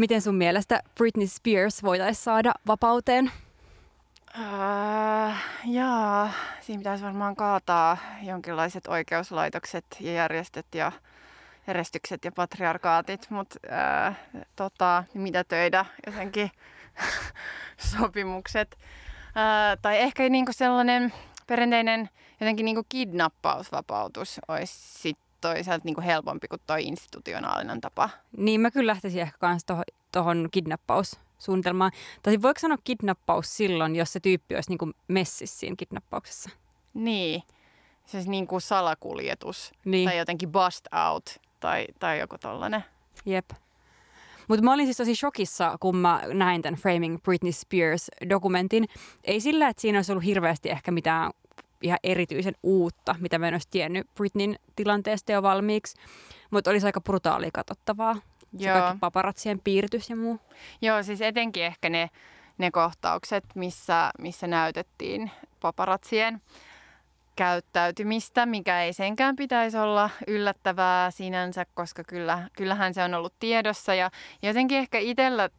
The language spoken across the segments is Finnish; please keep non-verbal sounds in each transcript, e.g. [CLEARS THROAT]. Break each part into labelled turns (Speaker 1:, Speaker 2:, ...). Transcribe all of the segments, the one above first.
Speaker 1: Miten sun mielestä Britney Spears voitaisiin saada vapauteen?
Speaker 2: Uh, jaa, siinä pitäisi varmaan kaataa jonkinlaiset oikeuslaitokset ja järjestöt ja järjestykset ja patriarkaatit, mutta uh, tota, mitä töitä jotenkin [LAUGHS] sopimukset. Uh, tai ehkä niinku sellainen perinteinen jotenkin niinku kidnappausvapautus olisi sit toisaalta niinku helpompi kuin toi institutionaalinen tapa.
Speaker 1: Niin, mä kyllä lähtisin ehkä kans tuohon kidnappaussuunnitelmaan. Tai voiko sanoa kidnappaus silloin, jos se tyyppi olisi niinku messissä siinä kidnappauksessa?
Speaker 2: Niin, siis niinku salakuljetus
Speaker 1: Niin.
Speaker 2: tai jotenkin bust out tai, tai joku tollanen.
Speaker 1: Jep. Mutta mä olin siis tosi shokissa, kun mä näin tämän Framing Britney Spears-dokumentin. Ei sillä, että siinä olisi ollut hirveästi ehkä mitään ihan erityisen uutta, mitä mä en olisi tiennyt Britneyn tilanteesta jo valmiiksi. Mutta olisi aika brutaalia katsottavaa. Se
Speaker 2: Joo.
Speaker 1: kaikki paparatsien piirtys ja muu.
Speaker 2: Joo, siis etenkin ehkä ne, ne kohtaukset, missä, missä näytettiin paparatsien käyttäytymistä, mikä ei senkään pitäisi olla yllättävää sinänsä, koska kyllä, kyllähän se on ollut tiedossa. Ja jotenkin ehkä itsellä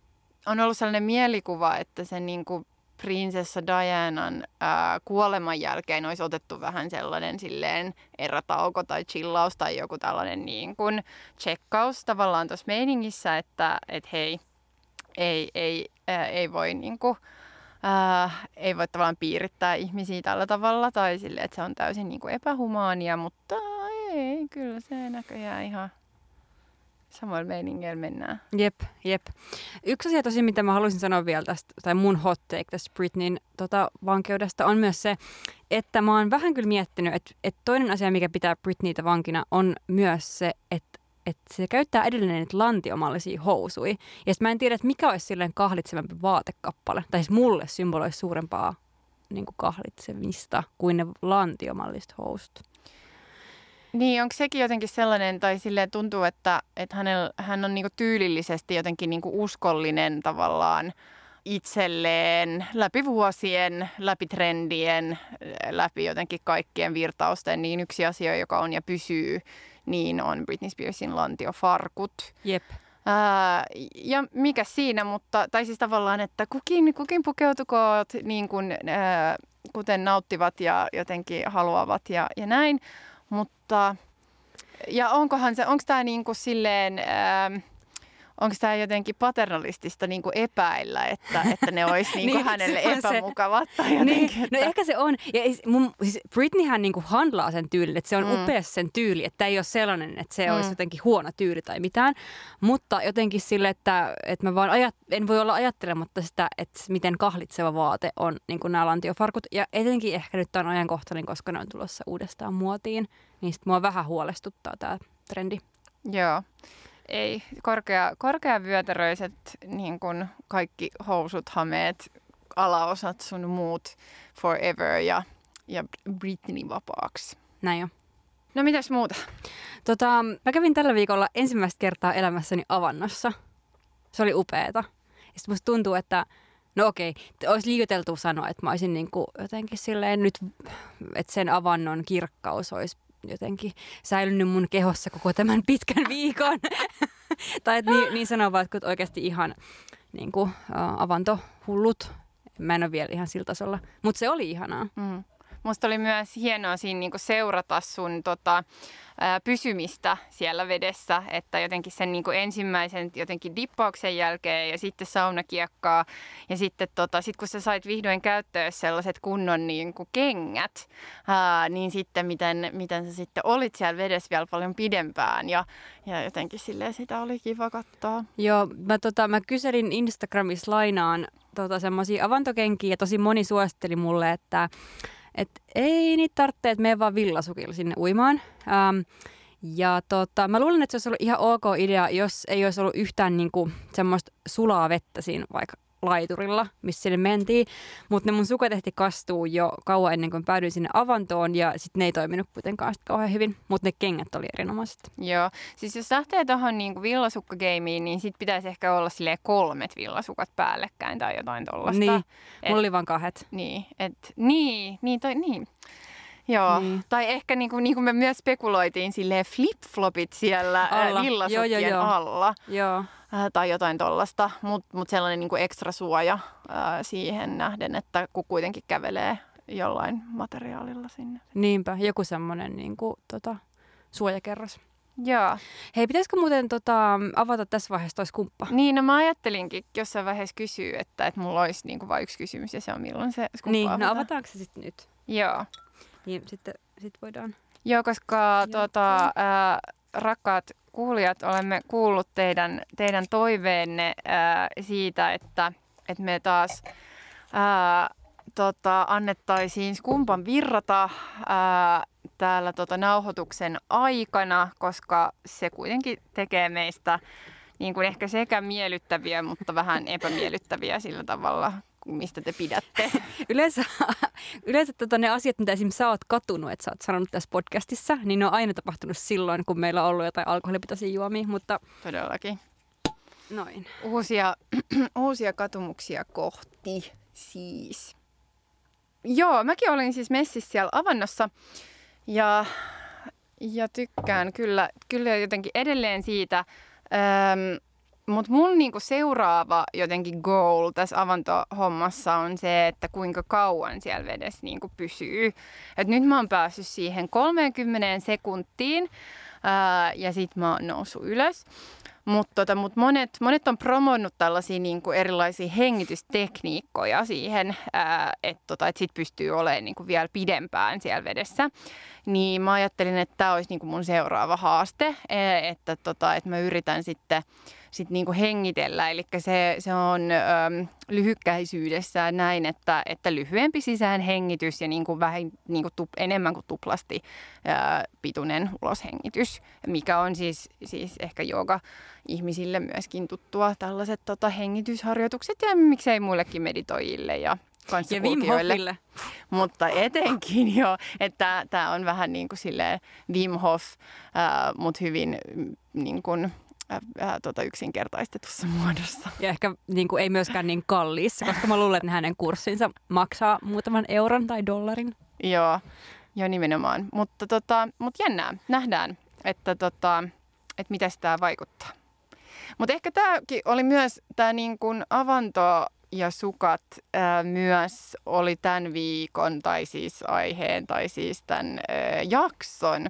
Speaker 2: on ollut sellainen mielikuva, että se niin kuin prinsessa Dianan ää, kuoleman jälkeen olisi otettu vähän sellainen silleen erätauko tai chillaus tai joku tällainen niin kuin tsekkaus tavallaan tuossa meiningissä, että et hei, ei, ei, ää, ei voi niinku, ää, ei voi tavallaan piirittää ihmisiä tällä tavalla tai sille, että se on täysin niinku epähumaania, mutta ei, kyllä se näköjään ihan samoilla meiningeillä mennään.
Speaker 1: Jep, jep. Yksi asia tosi, mitä mä haluaisin sanoa vielä tästä, tai mun hot take tästä Britneyn tota, vankeudesta, on myös se, että mä oon vähän kyllä miettinyt, että, että toinen asia, mikä pitää Britneytä vankina, on myös se, että että se käyttää edelleen niitä lantiomallisia housui. Ja sit mä en tiedä, että mikä olisi silleen kahlitsevampi vaatekappale. Tai siis mulle symboloisi suurempaa niin kuin kahlitsemista kuin ne lantiomalliset housut.
Speaker 2: Niin, onko sekin jotenkin sellainen, tai silleen tuntuu, että, että hänel, hän on niinku tyylillisesti jotenkin niinku uskollinen tavallaan itselleen läpi vuosien, läpi trendien, läpi jotenkin kaikkien virtausten, niin yksi asia, joka on ja pysyy, niin on Britney Spearsin lantiofarkut.
Speaker 1: Jep.
Speaker 2: Ää, ja mikä siinä, mutta, tai siis tavallaan, että kukin, kukin pukeutukoot niin kuin, ää, kuten nauttivat ja jotenkin haluavat ja, ja näin. Mutta, ja onkohan se, onko tämä niin kuin silleen, ää, onko tämä jotenkin paternalistista niin kuin epäillä, että, että ne olisi [LAUGHS] niin kuin
Speaker 1: Niin,
Speaker 2: hänelle
Speaker 1: se.
Speaker 2: epämukavat tai jotenkin,
Speaker 1: Niin,
Speaker 2: että,
Speaker 1: no ehkä se on. Ja mun, siis Britneyhän niinku handlaa sen tyylin, että se on
Speaker 2: Mm.
Speaker 1: upea sen tyyli, että ei ole sellainen, että se
Speaker 2: Mm.
Speaker 1: olisi jotenkin huono tyyli tai mitään. Mutta jotenkin sille, että, että mä vaan ajat, en voi olla ajattelematta sitä, että miten kahlitseva vaate on niin kuin nämä lantiofarkut. Ja etenkin ehkä nyt on ajankohtainen, koska ne on tulossa uudestaan muotiin. Niin sit mua vähän huolestuttaa tämä trendi.
Speaker 2: Joo. Ei, korkea, korkeavyötäröiset niin kuin kaikki housut, hameet, alaosat sun muut forever ja, ja Britney vapaaksi.
Speaker 1: Näin jo.
Speaker 2: No mitäs muuta?
Speaker 1: Tota, mä kävin tällä viikolla ensimmäistä kertaa elämässäni avannossa. Se oli upeeta. Ja sit musta tuntuu, että no okei, olisi liioiteltu sanoa, että mä olisin niinku jotenkin silleen nyt, että sen avannon kirkkaus olisi jotenkin säilynyt mun kehossa koko tämän pitkän viikon. [LAUGHS] tai että niin, niin sanoo vaan, että oikeasti ihan niinku, uh, avantohullut. Mä en ole vielä ihan sillä tasolla, mutta se oli ihanaa.
Speaker 2: Mm. Musta oli myös hienoa siinä niinku seurata sun tota, pysymistä siellä vedessä, että jotenkin sen niinku ensimmäisen jotenkin dippauksen jälkeen ja sitten saunakiekkaa ja sitten tota, sit kun sä sait vihdoin käyttöön sellaiset kunnon niinku kengät, ää, niin sitten miten, miten sä sitten olit siellä vedessä vielä paljon pidempään ja, ja jotenkin silleen sitä oli kiva katsoa.
Speaker 1: Joo, mä, tota, mä kyselin Instagramissa lainaan tota, semmoisia avantokenkiä ja tosi moni suositteli mulle, että et ei niitä tarvitse, että mene vaan villasukilla sinne uimaan. Ähm, ja tota, mä luulen, että se olisi ollut ihan ok idea, jos ei olisi ollut yhtään niinku, semmoista sulaa vettä siinä vaikka laiturilla, missä sinne mentiin. Mutta ne mun sukat ehti kastuu jo kauan ennen kuin päädyin sinne avantoon ja sitten ne ei toiminut kuitenkaan sit kauhean hyvin. Mutta ne kengät oli erinomaiset.
Speaker 2: Joo, siis jos lähtee tuohon niinku villasukkageimiin, niin sit pitäisi ehkä olla silleen kolmet villasukat päällekkäin tai jotain tollasta.
Speaker 1: Niin,
Speaker 2: Et-
Speaker 1: mulla oli vaan kahdet.
Speaker 2: Niin, et, niin, niin, toi, niin. Joo,
Speaker 1: Niin.
Speaker 2: niin. tai ehkä niin kuin, niin kuin me myös spekuloitiin silleen flip-flopit siellä
Speaker 1: Alla.
Speaker 2: alla. villasukkien
Speaker 1: Joo, joo, joo.
Speaker 2: alla.
Speaker 1: Joo.
Speaker 2: Tai jotain tollasta, mutta mut sellainen niin kuin ekstra suoja ää, siihen nähden, että kun kuitenkin kävelee jollain materiaalilla sinne.
Speaker 1: Niinpä, joku semmoinen niin kuin, tota, suojakerros.
Speaker 2: Joo.
Speaker 1: Hei, pitäisikö muuten tota, avata tässä vaiheessa tois kumppa?
Speaker 2: Niin, no mä ajattelinkin jossain vaiheessa kysyä, että, että mulla olisi niin kuin vain yksi kysymys ja se on milloin se skumppa
Speaker 1: Niin,
Speaker 2: avataan.
Speaker 1: no avataanko se sitten nyt?
Speaker 2: Joo.
Speaker 1: Niin, sitten sit voidaan.
Speaker 2: Joo, koska tuota, ää, rakkaat kuulijat, olemme kuullut teidän, teidän toiveenne ää, siitä, että, että me taas ää, tota, annettaisiin skumpan virrata ää, täällä tota, nauhoituksen aikana, koska se kuitenkin tekee meistä niin kuin ehkä sekä miellyttäviä, mutta vähän epämiellyttäviä sillä tavalla, mistä te pidätte. [LAUGHS]
Speaker 1: Yleensä, yleensä tota, ne asiat, mitä esimerkiksi sä oot katunut, että sä oot sanonut tässä podcastissa, niin ne on aina tapahtunut silloin, kun meillä on ollut jotain alkoholipitoisia juomia, mutta
Speaker 2: Todellakin.
Speaker 1: noin.
Speaker 2: Uusia, [CLEARS THROAT] uusia katumuksia kohti siis. Joo, mäkin olin siis messissä siellä avannossa ja, ja tykkään kyllä, kyllä jotenkin edelleen siitä. Öm, mutta mun niinku seuraava jotenkin goal tässä avantohommassa on se, että kuinka kauan siellä vedessä niinku pysyy. Et nyt mä oon päässyt siihen 30 sekuntiin ää, ja sit mä oon noussut ylös. Mutta tota, mut monet, monet on promonnut tällaisia niinku erilaisia hengitystekniikkoja siihen, että tota, et sit pystyy olemaan niinku vielä pidempään siellä vedessä. Niin mä ajattelin, että tämä olisi niinku mun seuraava haaste, e, että tota, et mä yritän sitten sit niinku hengitellä. Eli se, se on äm, lyhykkäisyydessään näin, että, että lyhyempi sisään hengitys ja niinku vähän niinku tup, enemmän kuin tuplasti ää, pituinen uloshengitys, mikä on siis, siis ehkä jooga ihmisille myöskin tuttua tällaiset tota, hengitysharjoitukset ja miksei muillekin meditoijille ja
Speaker 1: Ja Wim Hofille.
Speaker 2: mutta etenkin [LAUGHS] jo, että tämä on vähän niin kuin silleen Wim Hof, äh, mutta hyvin mm, niin kuin, äh, tota yksinkertaistetussa [LAUGHS] muodossa.
Speaker 1: Ja ehkä niin kuin, ei myöskään niin kalliissa, koska mä luulen, että hänen kurssinsa maksaa muutaman euron tai dollarin.
Speaker 2: Joo, jo nimenomaan. Mutta tota, mut jännää, nähdään, että, tota, että miten tämä vaikuttaa. Mutta ehkä tämäkin oli myös tämä niin avanto ja sukat ää, myös oli tämän viikon tai siis aiheen tai siis tämän ää, jakson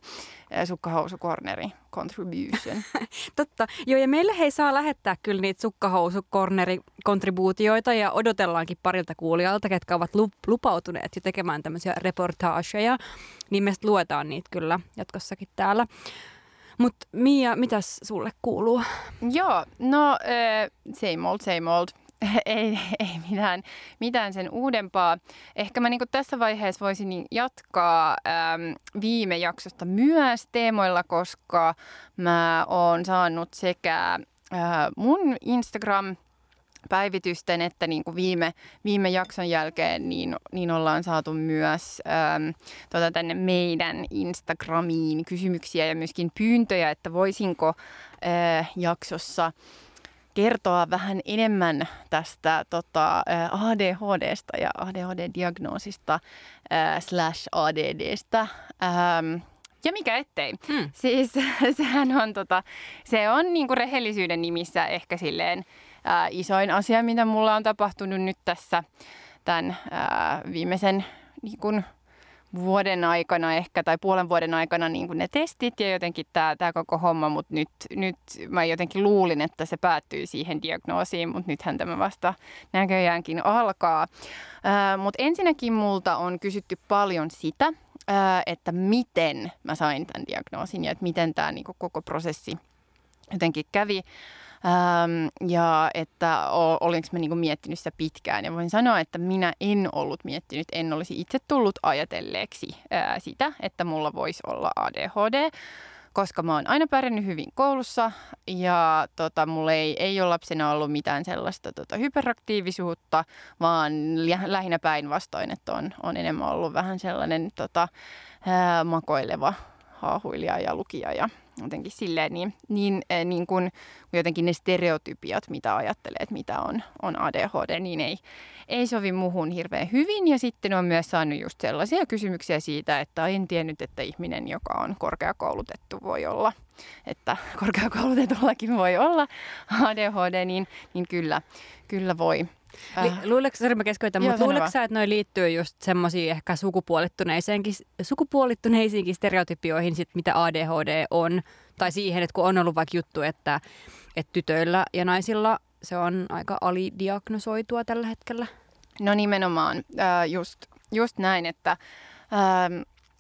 Speaker 2: ää, sukkahousukorneri contribution. [LAUGHS]
Speaker 1: Totta. Joo, ja meille hei saa lähettää kyllä niitä sukkahousukorneri-kontribuutioita ja odotellaankin parilta kuulijalta, ketkä ovat lup- lupautuneet jo tekemään tämmöisiä reportaageja. Niin me luetaan niitä kyllä jatkossakin täällä. Mutta Mia, mitäs sulle kuuluu?
Speaker 2: Joo, no äh, same old, same old. [LAUGHS] ei, ei mitään, mitään sen uudempaa. Ehkä mä niin tässä vaiheessa voisin niin jatkaa äm, viime jaksosta myös teemoilla, koska mä oon saanut sekä äh, mun Instagram päivitysten, että niin kuin viime, viime jakson jälkeen niin, niin ollaan saatu myös äm, tota tänne meidän Instagramiin kysymyksiä ja myöskin pyyntöjä, että voisinko äh, jaksossa kertoa vähän enemmän tästä tota, ADHDsta ja ADHD-diagnoosista äh, slash ADDstä. Ähm, ja mikä ettei. Hmm. Siis [LAUGHS] sehän on, tota, se on niinku rehellisyyden nimissä ehkä silleen äh, isoin asia, mitä mulla on tapahtunut nyt tässä tämän äh, viimeisen niin kun, vuoden aikana ehkä tai puolen vuoden aikana niin kuin ne testit ja jotenkin tämä, tämä koko homma, mutta nyt, nyt mä jotenkin luulin, että se päättyy siihen diagnoosiin, mutta nythän tämä vasta näköjäänkin alkaa. Äh, mutta ensinnäkin multa on kysytty paljon sitä, äh, että miten mä sain tämän diagnoosin ja että miten tämä niin koko prosessi jotenkin kävi. Ähm, ja että olinko mä niinku miettinyt sitä pitkään. Ja voin sanoa, että minä en ollut miettinyt, en olisi itse tullut ajatelleeksi ää, sitä, että mulla voisi olla ADHD koska mä oon aina pärjännyt hyvin koulussa ja tota, mulla ei, ei ole lapsena ollut mitään sellaista tota, hyperaktiivisuutta, vaan lähinnä päinvastoin, että on, on enemmän ollut vähän sellainen tota, ää, makoileva haahuilija ja lukija ja jotenkin silleen, niin, niin, eh, niin kuin jotenkin ne stereotypiat, mitä ajattelee, että mitä on, on ADHD, niin ei, ei sovi muhun hirveän hyvin. Ja sitten on myös saanut just sellaisia kysymyksiä siitä, että en tiennyt, että ihminen, joka on korkeakoulutettu, voi olla, että korkeakoulutetullakin voi olla ADHD, niin, niin kyllä, kyllä voi.
Speaker 1: Äh. Luuleeko, sorry mä keskeytän, mutta luuleeko sä, että noi liittyy just semmoisiin ehkä sukupuolittuneisiinkin, sukupuolittuneisiinkin stereotypioihin, sit, mitä ADHD on? Tai siihen, että kun on ollut vaikka juttu, että, että tytöillä ja naisilla se on aika alidiagnosoitua tällä hetkellä?
Speaker 2: No nimenomaan äh, just, just näin, että, äh,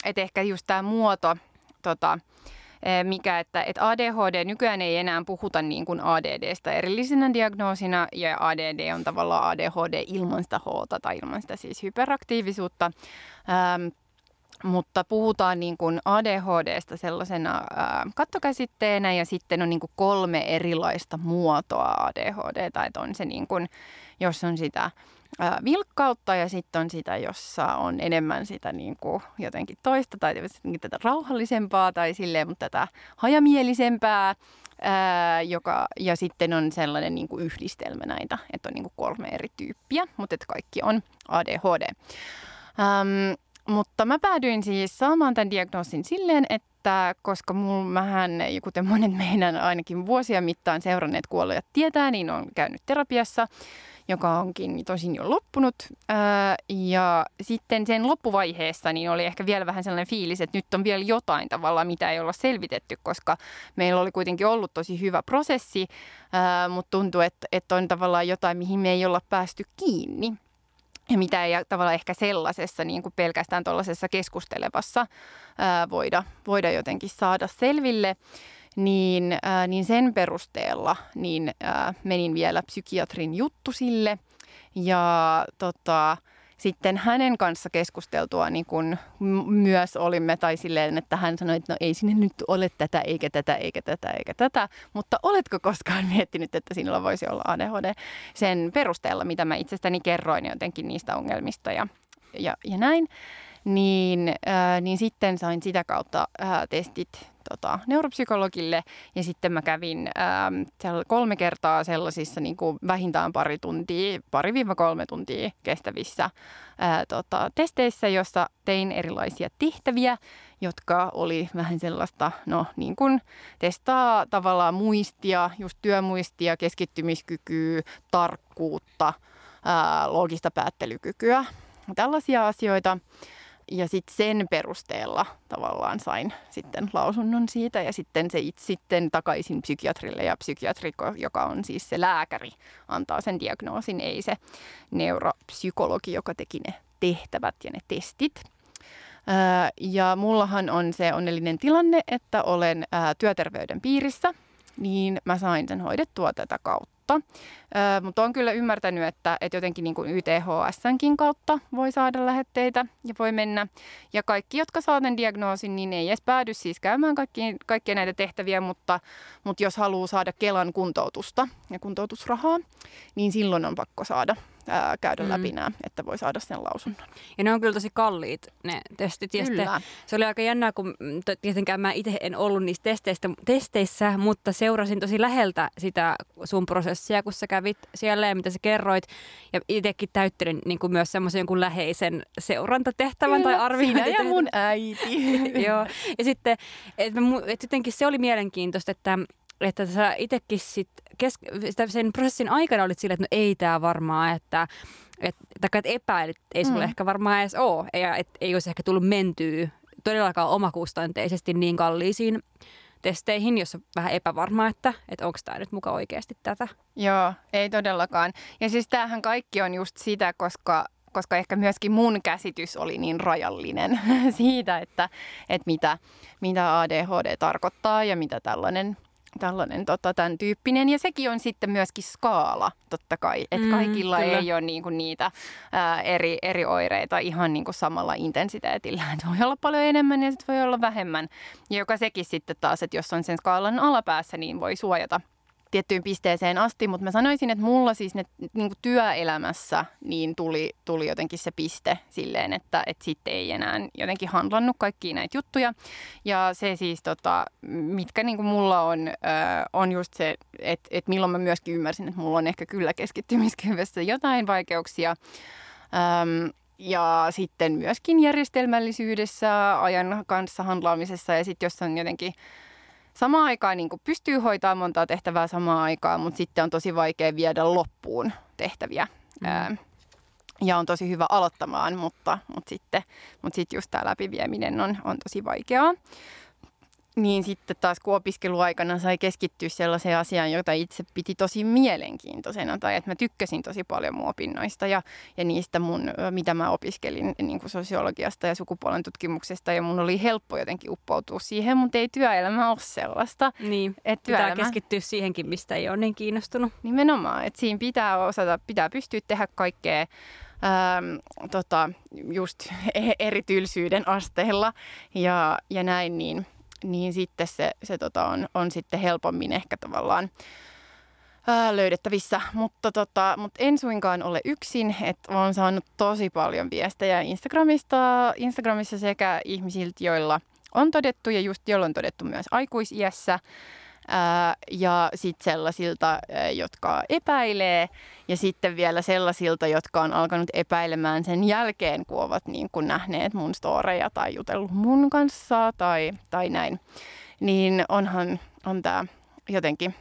Speaker 2: että ehkä just tämä muoto, tota, Eh, mikä, että, että ADHD nykyään ei enää puhuta niin kuin ADDstä erillisenä diagnoosina ja ADD on tavallaan ADHD ilman sitä H tai ilman sitä siis hyperaktiivisuutta. Ähm, mutta puhutaan niin kuin ADHDsta sellaisena ää, kattokäsitteenä ja sitten on niin kuin kolme erilaista muotoa ADHD, tai on se niin kuin, jos on sitä vilkkautta ja sitten on sitä, jossa on enemmän sitä niin kuin jotenkin toista tai tätä rauhallisempaa tai silleen, mutta tätä hajamielisempää. Ää, joka, ja sitten on sellainen niin kuin yhdistelmä näitä, että on niin kuin kolme eri tyyppiä, mutta että kaikki on ADHD. Ähm, mutta mä päädyin siis saamaan tämän diagnoosin silleen, että koska mulla mähän, kuten monet meidän ainakin vuosia mittaan seuranneet kuolleet tietää, niin on käynyt terapiassa joka onkin tosin jo loppunut. ja sitten sen loppuvaiheessa niin oli ehkä vielä vähän sellainen fiilis, että nyt on vielä jotain tavalla, mitä ei olla selvitetty, koska meillä oli kuitenkin ollut tosi hyvä prosessi, mutta tuntuu, että, että on tavallaan jotain, mihin me ei olla päästy kiinni ja mitä ei tavallaan ehkä sellaisessa niin kuin pelkästään tuollaisessa keskustelevassa ää, voida, voida jotenkin saada selville niin, ää, niin sen perusteella niin ää, menin vielä psykiatrin juttu sille. Ja tota, sitten hänen kanssa keskusteltua niin kun myös olimme, tai silleen, että hän sanoi, että no ei sinne nyt ole tätä, eikä tätä, eikä tätä, eikä tätä, mutta oletko koskaan [LAUGHS] miettinyt, että sinulla voisi olla ADHD sen perusteella, mitä mä itsestäni kerroin jotenkin niistä ongelmista ja, ja, ja näin niin, ää, niin sitten sain sitä kautta ää, testit tota, neuropsykologille ja sitten mä kävin ää, kolme kertaa sellaisissa niin kuin vähintään pari tuntia, pari-kolme tuntia kestävissä ää, tota, testeissä, jossa tein erilaisia tehtäviä, jotka oli vähän sellaista, no niin kuin testaa tavallaan muistia, just työmuistia, keskittymiskykyä, tarkkuutta, ää, loogista päättelykykyä, tällaisia asioita. Ja sitten sen perusteella tavallaan sain sitten lausunnon siitä. Ja sitten se sitten takaisin psykiatrille. Ja psykiatri, joka on siis se lääkäri, antaa sen diagnoosin, ei se neuropsykologi, joka teki ne tehtävät ja ne testit. Ja mullahan on se onnellinen tilanne, että olen työterveyden piirissä, niin mä sain sen hoidettua tätä kautta kautta. Ö, mutta olen kyllä ymmärtänyt, että, että jotenkin niin kuin YTHSnkin kautta voi saada lähetteitä ja voi mennä. Ja kaikki, jotka saa tämän diagnoosin, niin ei edes päädy siis käymään kaikki, kaikkia näitä tehtäviä, mutta, mutta jos haluaa saada Kelan kuntoutusta ja kuntoutusrahaa, niin silloin on pakko saada ää, käydä mm. läpi nämä, että voi saada sen lausunnon.
Speaker 1: Ja ne on kyllä tosi kalliit ne testit. Ja kyllä. se oli aika jännää, kun tietenkään mä itse en ollut niissä testeistä, testeissä, mutta seurasin tosi läheltä sitä sun prosessia, kun sä kävit siellä ja mitä sä kerroit. Ja itsekin täyttelin niin kuin myös semmoisen jonkun läheisen seurantatehtävän kyllä, tai arviointitehtävän.
Speaker 2: ja mun äiti. [LAUGHS]
Speaker 1: Joo. Ja sitten, että et jotenkin se oli mielenkiintoista, että että sä itsekin sit kes- sen prosessin aikana olit silleen, että no ei tämä varmaan, että et, että epäilit, ei sulle mm. ehkä varmaan edes ole, ja et, ei olisi ehkä tullut mentyä todellakaan omakustanteisesti niin kalliisiin testeihin, jos on vähän epävarma, että, että onko tämä nyt muka oikeasti tätä.
Speaker 2: Joo, ei todellakaan. Ja siis tämähän kaikki on just sitä, koska koska ehkä myöskin mun käsitys oli niin rajallinen [LAUGHS] siitä, että, että mitä, mitä ADHD tarkoittaa ja mitä tällainen tällainen tota, tämän tyyppinen. Ja sekin on sitten myöskin skaala, totta kai. Että mm, kaikilla kyllä. ei ole niinku niitä ää, eri, eri oireita ihan niinku samalla intensiteetillä. Et voi olla paljon enemmän ja sitten voi olla vähemmän. Ja joka sekin sitten taas, että jos on sen skaalan alapäässä, niin voi suojata tiettyyn pisteeseen asti, mutta mä sanoisin, että mulla siis ne, niin kuin työelämässä niin tuli, tuli jotenkin se piste silleen, että, että sitten ei enää jotenkin handlannut kaikkia näitä juttuja. Ja se siis, tota, mitkä niin kuin mulla on, on just se, että, että milloin mä myöskin ymmärsin, että mulla on ehkä kyllä keskittymiskyvyssä jotain vaikeuksia. Ähm, ja sitten myöskin järjestelmällisyydessä, ajan kanssa handlaamisessa ja sitten jos on jotenkin samaan aikaan niin pystyy hoitamaan montaa tehtävää samaan aikaan, mutta sitten on tosi vaikea viedä loppuun tehtäviä. Mm. Ää, ja on tosi hyvä aloittamaan, mutta, mutta sitten mutta sitten just tämä läpivieminen on, on tosi vaikeaa niin sitten taas kun opiskeluaikana sai keskittyä sellaiseen asiaan, jota itse piti tosi mielenkiintoisena tai että mä tykkäsin tosi paljon mun opinnoista ja, ja niistä mun, mitä mä opiskelin niin kuin sosiologiasta ja sukupuolen tutkimuksesta ja mun oli helppo jotenkin uppoutua siihen, mutta ei työelämä ole sellaista.
Speaker 1: Niin, että työelämä... pitää keskittyä siihenkin, mistä ei ole niin kiinnostunut.
Speaker 2: Nimenomaan, että siinä pitää osata, pitää pystyä tehdä kaikkea ähm, tota, just e-, eritylsyyden asteella ja, ja näin, niin niin sitten se, se tota on, on sitten helpommin ehkä tavallaan ää, löydettävissä. Mutta, tota, mutta en suinkaan ole yksin, että olen saanut tosi paljon viestejä Instagramista, Instagramissa sekä ihmisiltä, joilla on todettu ja just joilla on todettu myös aikuisiässä ja sitten sellaisilta, jotka epäilee ja sitten vielä sellaisilta, jotka on alkanut epäilemään sen jälkeen, kun ovat niin kuin nähneet mun storeja tai jutellut mun kanssa tai, tai näin. Niin onhan on tämä jotenkin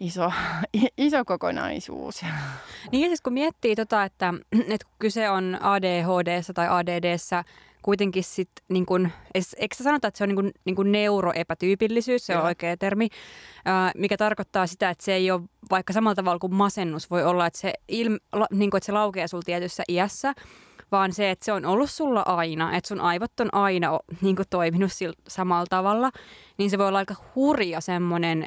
Speaker 2: iso, [LAUGHS] iso kokonaisuus.
Speaker 1: Niin ja siis kun miettii tota, että, että kyse on ADHD tai ADDssä kuitenkin sitten, niin kun, eikö sä sanota, että se on niin kun, niin kun neuroepätyypillisyys, se Joo. on oikea termi, mikä tarkoittaa sitä, että se ei ole vaikka samalla tavalla kuin masennus voi olla, että se, ilm, niin kun, että se laukeaa sulla tietyssä iässä, vaan se, että se on ollut sulla aina, että sun aivot on aina niin kuin, toiminut sillä samalla tavalla, niin se voi olla aika hurja semmoinen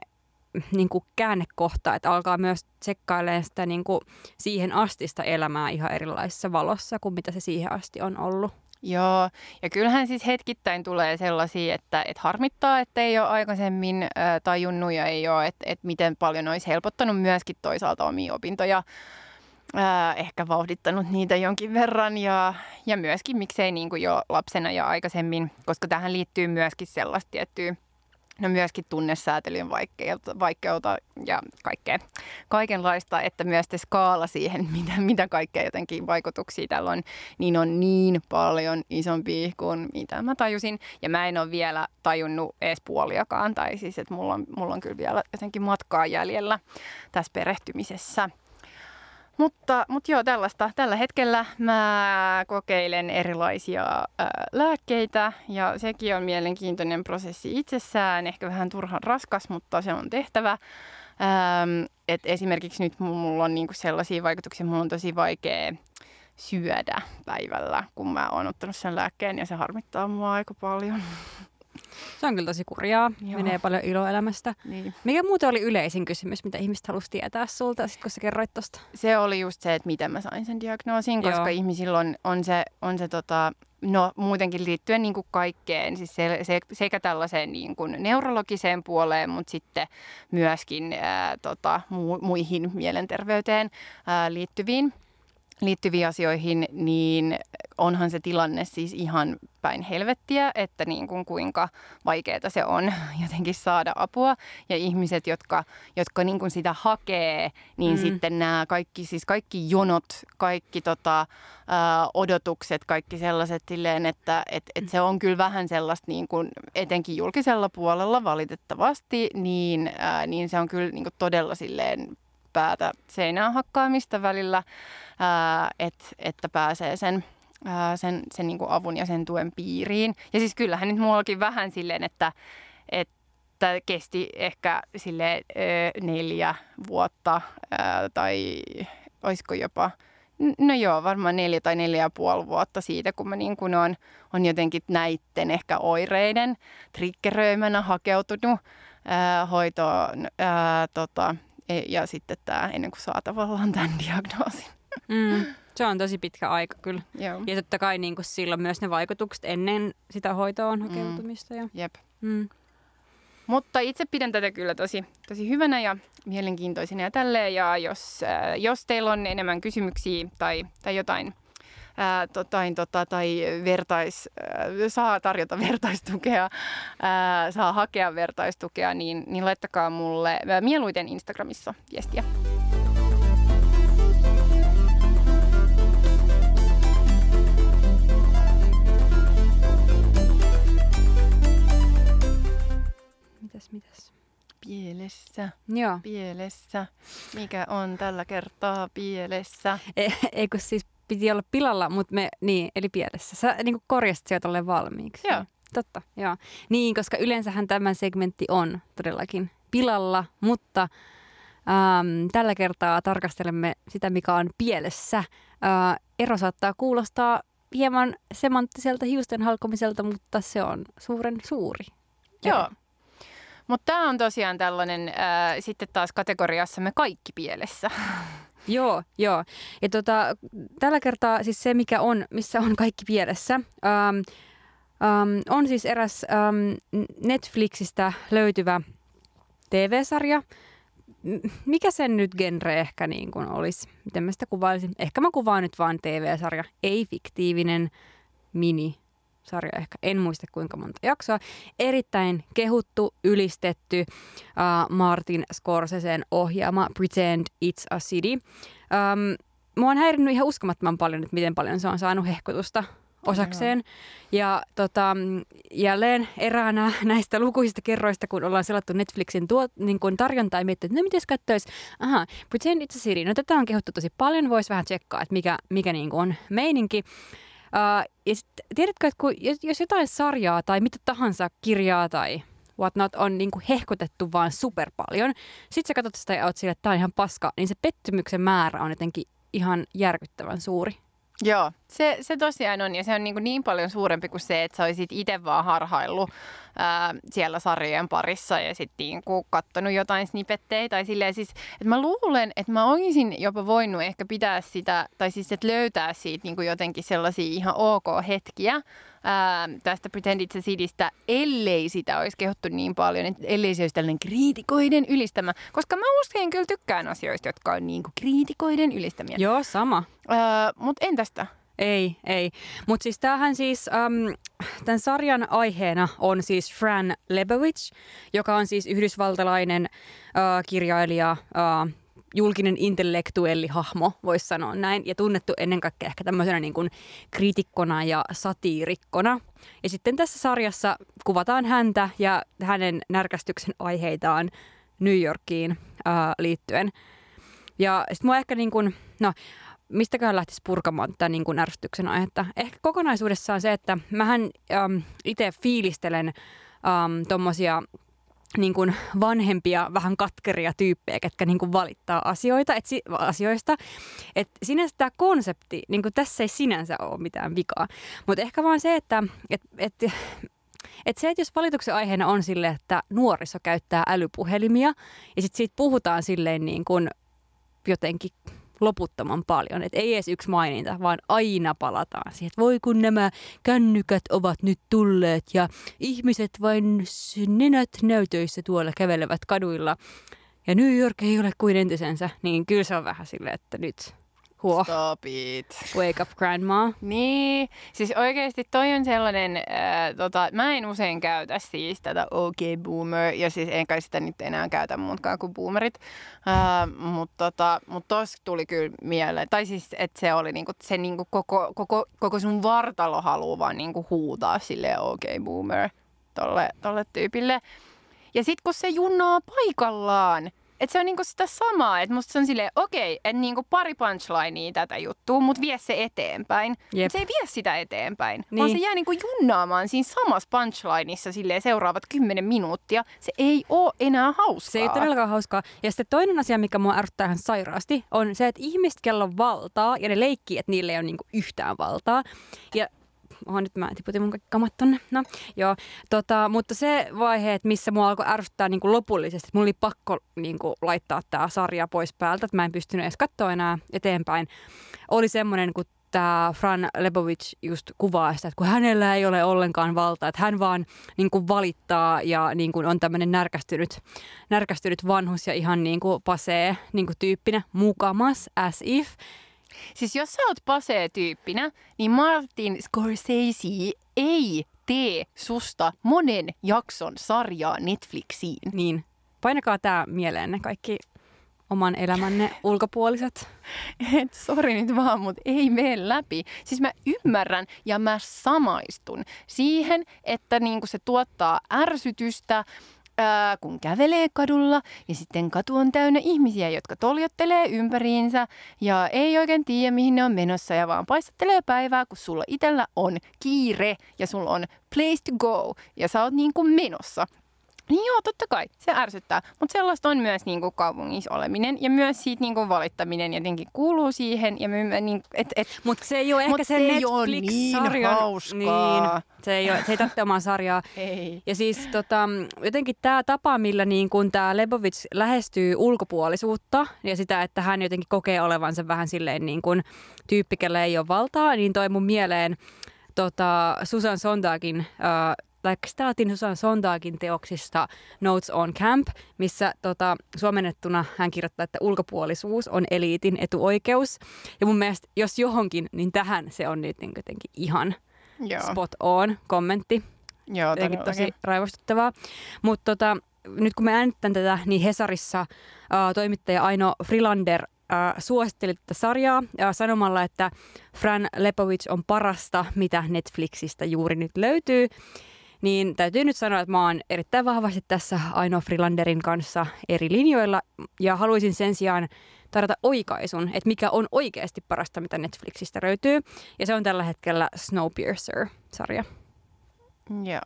Speaker 1: niin kuin käännekohta, että alkaa myös tsekkailemaan sitä niin kuin siihen astista elämää ihan erilaisessa valossa kuin mitä se siihen asti on ollut.
Speaker 2: Joo, ja kyllähän siis hetkittäin tulee sellaisia, että, että harmittaa, että ei ole aikaisemmin äh, tajunnut ja ei ole, että, että miten paljon olisi helpottanut myöskin toisaalta omia opintoja, äh, ehkä vauhdittanut niitä jonkin verran ja, ja myöskin miksei niin kuin jo lapsena ja aikaisemmin, koska tähän liittyy myöskin sellaista tiettyä no myöskin tunnesäätelyn vaikeutta, vaikeutta ja kaikkea, kaikenlaista, että myös se skaala siihen, [LAUGHS] mitä, mitä kaikkea jotenkin vaikutuksia tällä on, niin on niin paljon isompi kuin mitä mä tajusin. Ja mä en ole vielä tajunnut edes puoliakaan, tai siis että mulla on, mulla on kyllä vielä jotenkin matkaa jäljellä tässä perehtymisessä. Mutta, mutta joo, tällaista. Tällä hetkellä mä kokeilen erilaisia ää, lääkkeitä ja sekin on mielenkiintoinen prosessi itsessään. Ehkä vähän turhan raskas, mutta se on tehtävä. Ähm, et esimerkiksi nyt mulla on niinku sellaisia vaikutuksia, mulla on tosi vaikea syödä päivällä, kun mä oon ottanut sen lääkkeen ja se harmittaa mua aika paljon.
Speaker 1: Se on kyllä tosi kurjaa. Joo. Menee paljon iloelämästä. Niin. Mikä muuten oli yleisin kysymys, mitä ihmiset halusi tietää sulta, sit kun sä kerroit tosta?
Speaker 2: Se oli just se, että miten mä sain sen diagnoosin, koska Joo. ihmisillä on, on se, on se tota, no muutenkin liittyen niin kuin kaikkeen, siis se, se, sekä tällaiseen niin kuin neurologiseen puoleen, mutta sitten myöskin ää, tota, mu, muihin mielenterveyteen ää, liittyviin liittyviin asioihin, niin onhan se tilanne siis ihan päin helvettiä, että niin kuin kuinka vaikeaa se on [LAUGHS] jotenkin saada apua. Ja ihmiset, jotka, jotka niin kuin sitä hakee, niin mm. sitten nämä kaikki, siis kaikki jonot, kaikki tota, ä, odotukset, kaikki sellaiset silleen, että et, et se on kyllä vähän sellaista niin kuin, etenkin julkisella puolella valitettavasti, niin, ä, niin se on kyllä niin kuin todella silleen päätä seinään hakkaamista välillä, ää, et, että pääsee sen, ää, sen, sen niin avun ja sen tuen piiriin. Ja siis kyllähän nyt mullakin vähän silleen, että, että kesti ehkä sille neljä vuotta ää, tai olisiko jopa No joo, varmaan neljä tai neljä ja puoli vuotta siitä, kun mä niin kuin on, on jotenkin näitten ehkä oireiden triggeröimänä hakeutunut ää, hoitoon ää, tota, ja sitten tämä ennen kuin saa tavallaan tämän [LAUGHS] diagnoosin.
Speaker 1: Mm. Se on tosi pitkä aika kyllä. Joo. Ja totta kai niin kuin silloin myös ne vaikutukset ennen sitä hoitoon mm. hakeutumista. Mm. Ja...
Speaker 2: Jep. Mm. Mutta itse pidän tätä kyllä tosi, tosi hyvänä ja mielenkiintoisina ja tälleen. Ja jos, äh, jos teillä on enemmän kysymyksiä tai, tai jotain ää, totain, tota, tai vertais, ää, saa tarjota [LAUGHS] vertaistukea, ää, saa hakea vertaistukea, niin, niin laittakaa mulle ää, mieluiten Instagramissa viestiä.
Speaker 1: Mitäs, mitäs?
Speaker 2: Pielessä,
Speaker 1: Joo.
Speaker 2: pielessä. Mikä on tällä kertaa pielessä?
Speaker 1: E- eikö siis piti olla pilalla, mutta me, niin, eli pielessä. Sä niin korjasit sieltä olleen valmiiksi.
Speaker 2: Joo.
Speaker 1: Totta, joo. Niin, koska yleensähän tämä segmentti on todellakin pilalla, mutta äm, tällä kertaa tarkastelemme sitä, mikä on pielessä. Ää, ero saattaa kuulostaa hieman semanttiselta hiusten halkomiselta, mutta se on suuren suuri. ero.
Speaker 2: Joo. Mutta tämä on tosiaan tällainen äh, sitten taas kategoriassa me kaikki pielessä. [LAUGHS]
Speaker 1: Joo, joo. Ja tota, tällä kertaa siis se, mikä on, missä on kaikki pielessä, ähm, ähm, on siis eräs ähm, Netflixistä löytyvä TV-sarja. Mikä sen nyt genre ehkä niin kuin olisi? Miten mä sitä kuvailisin? Ehkä mä kuvaan nyt vaan TV-sarja, ei fiktiivinen mini sarja ehkä, en muista kuinka monta jaksoa. Erittäin kehuttu, ylistetty uh, Martin Scorseseen ohjaama Pretend It's a City. Um, mua on häirinnyt ihan uskomattoman paljon, että miten paljon se on saanut hehkutusta osakseen. Ja tota, jälleen eräänä näistä lukuisista kerroista, kun ollaan selattu Netflixin tuo, niin kun tarjontaa ja miettinyt, että no miten katsoisi, aha, Pretend It's a City, no tätä on kehuttu tosi paljon, voisi vähän tsekkaa, että mikä, mikä niin on meininki. Uh, ja sit, tiedätkö, että kun, jos, jotain sarjaa tai mitä tahansa kirjaa tai whatnot on niin kuin hehkutettu vaan super paljon, sit sä katsot sitä ja oot sille, että tää on ihan paska, niin se pettymyksen määrä on jotenkin ihan järkyttävän suuri.
Speaker 2: Joo, se, se tosiaan on ja se on niin, kuin niin paljon suurempi kuin se, että sä olisit itse vaan harhaillut ää, siellä sarjojen parissa ja sitten niin kuin kattonut jotain snippettejä tai silleen siis, että mä luulen, että mä olisin jopa voinut ehkä pitää sitä, tai siis että löytää siitä niin kuin jotenkin sellaisia ihan ok hetkiä, ää, tästä Pretend It's a Citystä, ellei sitä olisi kehottu niin paljon, että ellei se olisi tällainen kriitikoiden ylistämä. Koska mä usein kyllä tykkään asioista, jotka on niin kuin kriitikoiden ylistämiä.
Speaker 1: Joo, sama.
Speaker 2: Ää, Mutta en tästä.
Speaker 1: Ei, ei. Mutta siis tämähän siis, äm, tämän sarjan aiheena on siis Fran Lebowitz, joka on siis yhdysvaltalainen äh, kirjailija, äh, julkinen intellektuelli hahmo, voisi sanoa näin, ja tunnettu ennen kaikkea ehkä tämmöisenä niin kuin kriitikkona ja satiirikkona. Ja sitten tässä sarjassa kuvataan häntä ja hänen närkästyksen aiheitaan New Yorkiin äh, liittyen. Ja sitten mua ehkä niin kuin, no mistäköhän lähtisi purkamaan tätä niin kuin ärsytyksen aihetta. Ehkä kokonaisuudessaan se, että mähän ähm, itse fiilistelen ähm, tuommoisia niin kuin vanhempia, vähän katkeria tyyppejä, ketkä niin kuin valittaa asioita, et si- asioista. Et sinänsä tämä konsepti, niin kuin tässä ei sinänsä ole mitään vikaa. Mutta ehkä vaan se, että et, et, et se, että jos valituksen aiheena on sille, että nuoriso käyttää älypuhelimia ja sitten siitä puhutaan silleen niin kuin jotenkin loputtoman paljon. Et ei edes yksi maininta, vaan aina palataan siihen, että voi kun nämä kännykät ovat nyt tulleet ja ihmiset vain nenät näytöissä tuolla kävelevät kaduilla. Ja New York ei ole kuin entisensä, niin kyllä se on vähän silleen, että nyt huo,
Speaker 2: Stop it.
Speaker 1: wake up grandma.
Speaker 2: Niin, siis oikeasti toi on sellainen, äh, tota, mä en usein käytä siis tätä OK boomer, ja siis en kai sitä nyt enää käytä muutkaan kuin boomerit, äh, mutta tota, mut tos tuli kyllä mieleen, tai siis että se oli niinku, se niinku koko, koko, koko sun vartalo haluaa vaan niinku huutaa sille OK boomer tolle, tolle tyypille. Ja sit kun se junnaa paikallaan, että se on niinku sitä samaa, että musta se on silleen, okei, että niinku pari punchlinea tätä juttua, mutta vie se eteenpäin.
Speaker 1: Jep.
Speaker 2: Mut se ei vie sitä eteenpäin, niin. Vaan se jää niinku junnaamaan siinä samassa punchlineissa silleen seuraavat kymmenen minuuttia. Se ei ole enää hauskaa.
Speaker 1: Se ei ole todellakaan hauskaa. Ja sitten toinen asia, mikä mua ärsyttää ihan sairaasti, on se, että ihmiset, kello on valtaa, ja ne leikkii, että niillä ei ole niinku yhtään valtaa. Ja Oho, nyt mä tiputin mun kaikki kamat tonne. No, joo. Tota, mutta se vaihe, että missä mua alkoi ärsyttää niin lopullisesti, että mulla oli pakko niin kuin, laittaa tämä sarja pois päältä, että mä en pystynyt edes katsoa enää eteenpäin, oli semmoinen, kun tämä Fran Lebovic just kuvaa sitä, että kun hänellä ei ole ollenkaan valtaa, että hän vaan niin kuin valittaa ja niin kuin on tämmöinen närkästynyt, närkästynyt vanhus ja ihan niin kuin pasee niin kuin tyyppinä mukamas as if.
Speaker 2: Siis jos sä oot pasee-tyyppinä, niin Martin Scorsese ei tee susta monen jakson sarjaa Netflixiin.
Speaker 1: Niin, painakaa tämä mieleenne kaikki oman elämänne [LAUGHS] ulkopuoliset.
Speaker 2: Et sori nyt vaan, mutta ei mene läpi. Siis mä ymmärrän ja mä samaistun siihen, että niinku se tuottaa ärsytystä, ää, kun kävelee kadulla ja sitten katu on täynnä ihmisiä, jotka toljottelee ympäriinsä ja ei oikein tiedä, mihin ne on menossa ja vaan paistattelee päivää, kun sulla itellä on kiire ja sulla on place to go ja sä oot niin kuin menossa. Niin joo, totta kai, se ärsyttää. Mutta sellaista on myös niinku kaupungissa oleminen ja myös siitä niinku valittaminen jotenkin kuuluu siihen. Ja me, niin, et, et,
Speaker 1: Mutta se ei ole ehkä se,
Speaker 2: se Netflix-sarjan...
Speaker 1: Niin,
Speaker 2: hauskaa.
Speaker 1: niin, se ei, ole, se ei tarvitse omaa sarjaa. [LAUGHS]
Speaker 2: ei.
Speaker 1: Ja siis tota, jotenkin tämä tapa, millä niin kun tämä Lebovic lähestyy ulkopuolisuutta ja sitä, että hän jotenkin kokee olevansa vähän silleen niin kuin tyyppi, ei ole valtaa, niin toi mun mieleen tota, Susan Sondagin äh, tai staatin Susan Sondagin teoksista Notes on Camp, missä tota, suomennettuna hän kirjoittaa, että ulkopuolisuus on eliitin etuoikeus. Ja mun mielestä, jos johonkin, niin tähän se on nyt niin jotenkin ihan
Speaker 2: Joo.
Speaker 1: spot on kommentti.
Speaker 2: Joo,
Speaker 1: Jotenkin tosi raivostuttavaa. Mutta tota, nyt kun me äänittän tätä, niin Hesarissa äh, toimittaja Aino Frilander äh, suositteli tätä sarjaa äh, sanomalla, että Fran Lepovic on parasta, mitä Netflixistä juuri nyt löytyy. Niin täytyy nyt sanoa, että mä oon erittäin vahvasti tässä Aino Frilanderin kanssa eri linjoilla ja haluaisin sen sijaan tarjota oikaisun, että mikä on oikeasti parasta, mitä Netflixistä löytyy. Ja se on tällä hetkellä Snowpiercer-sarja.
Speaker 2: Joo.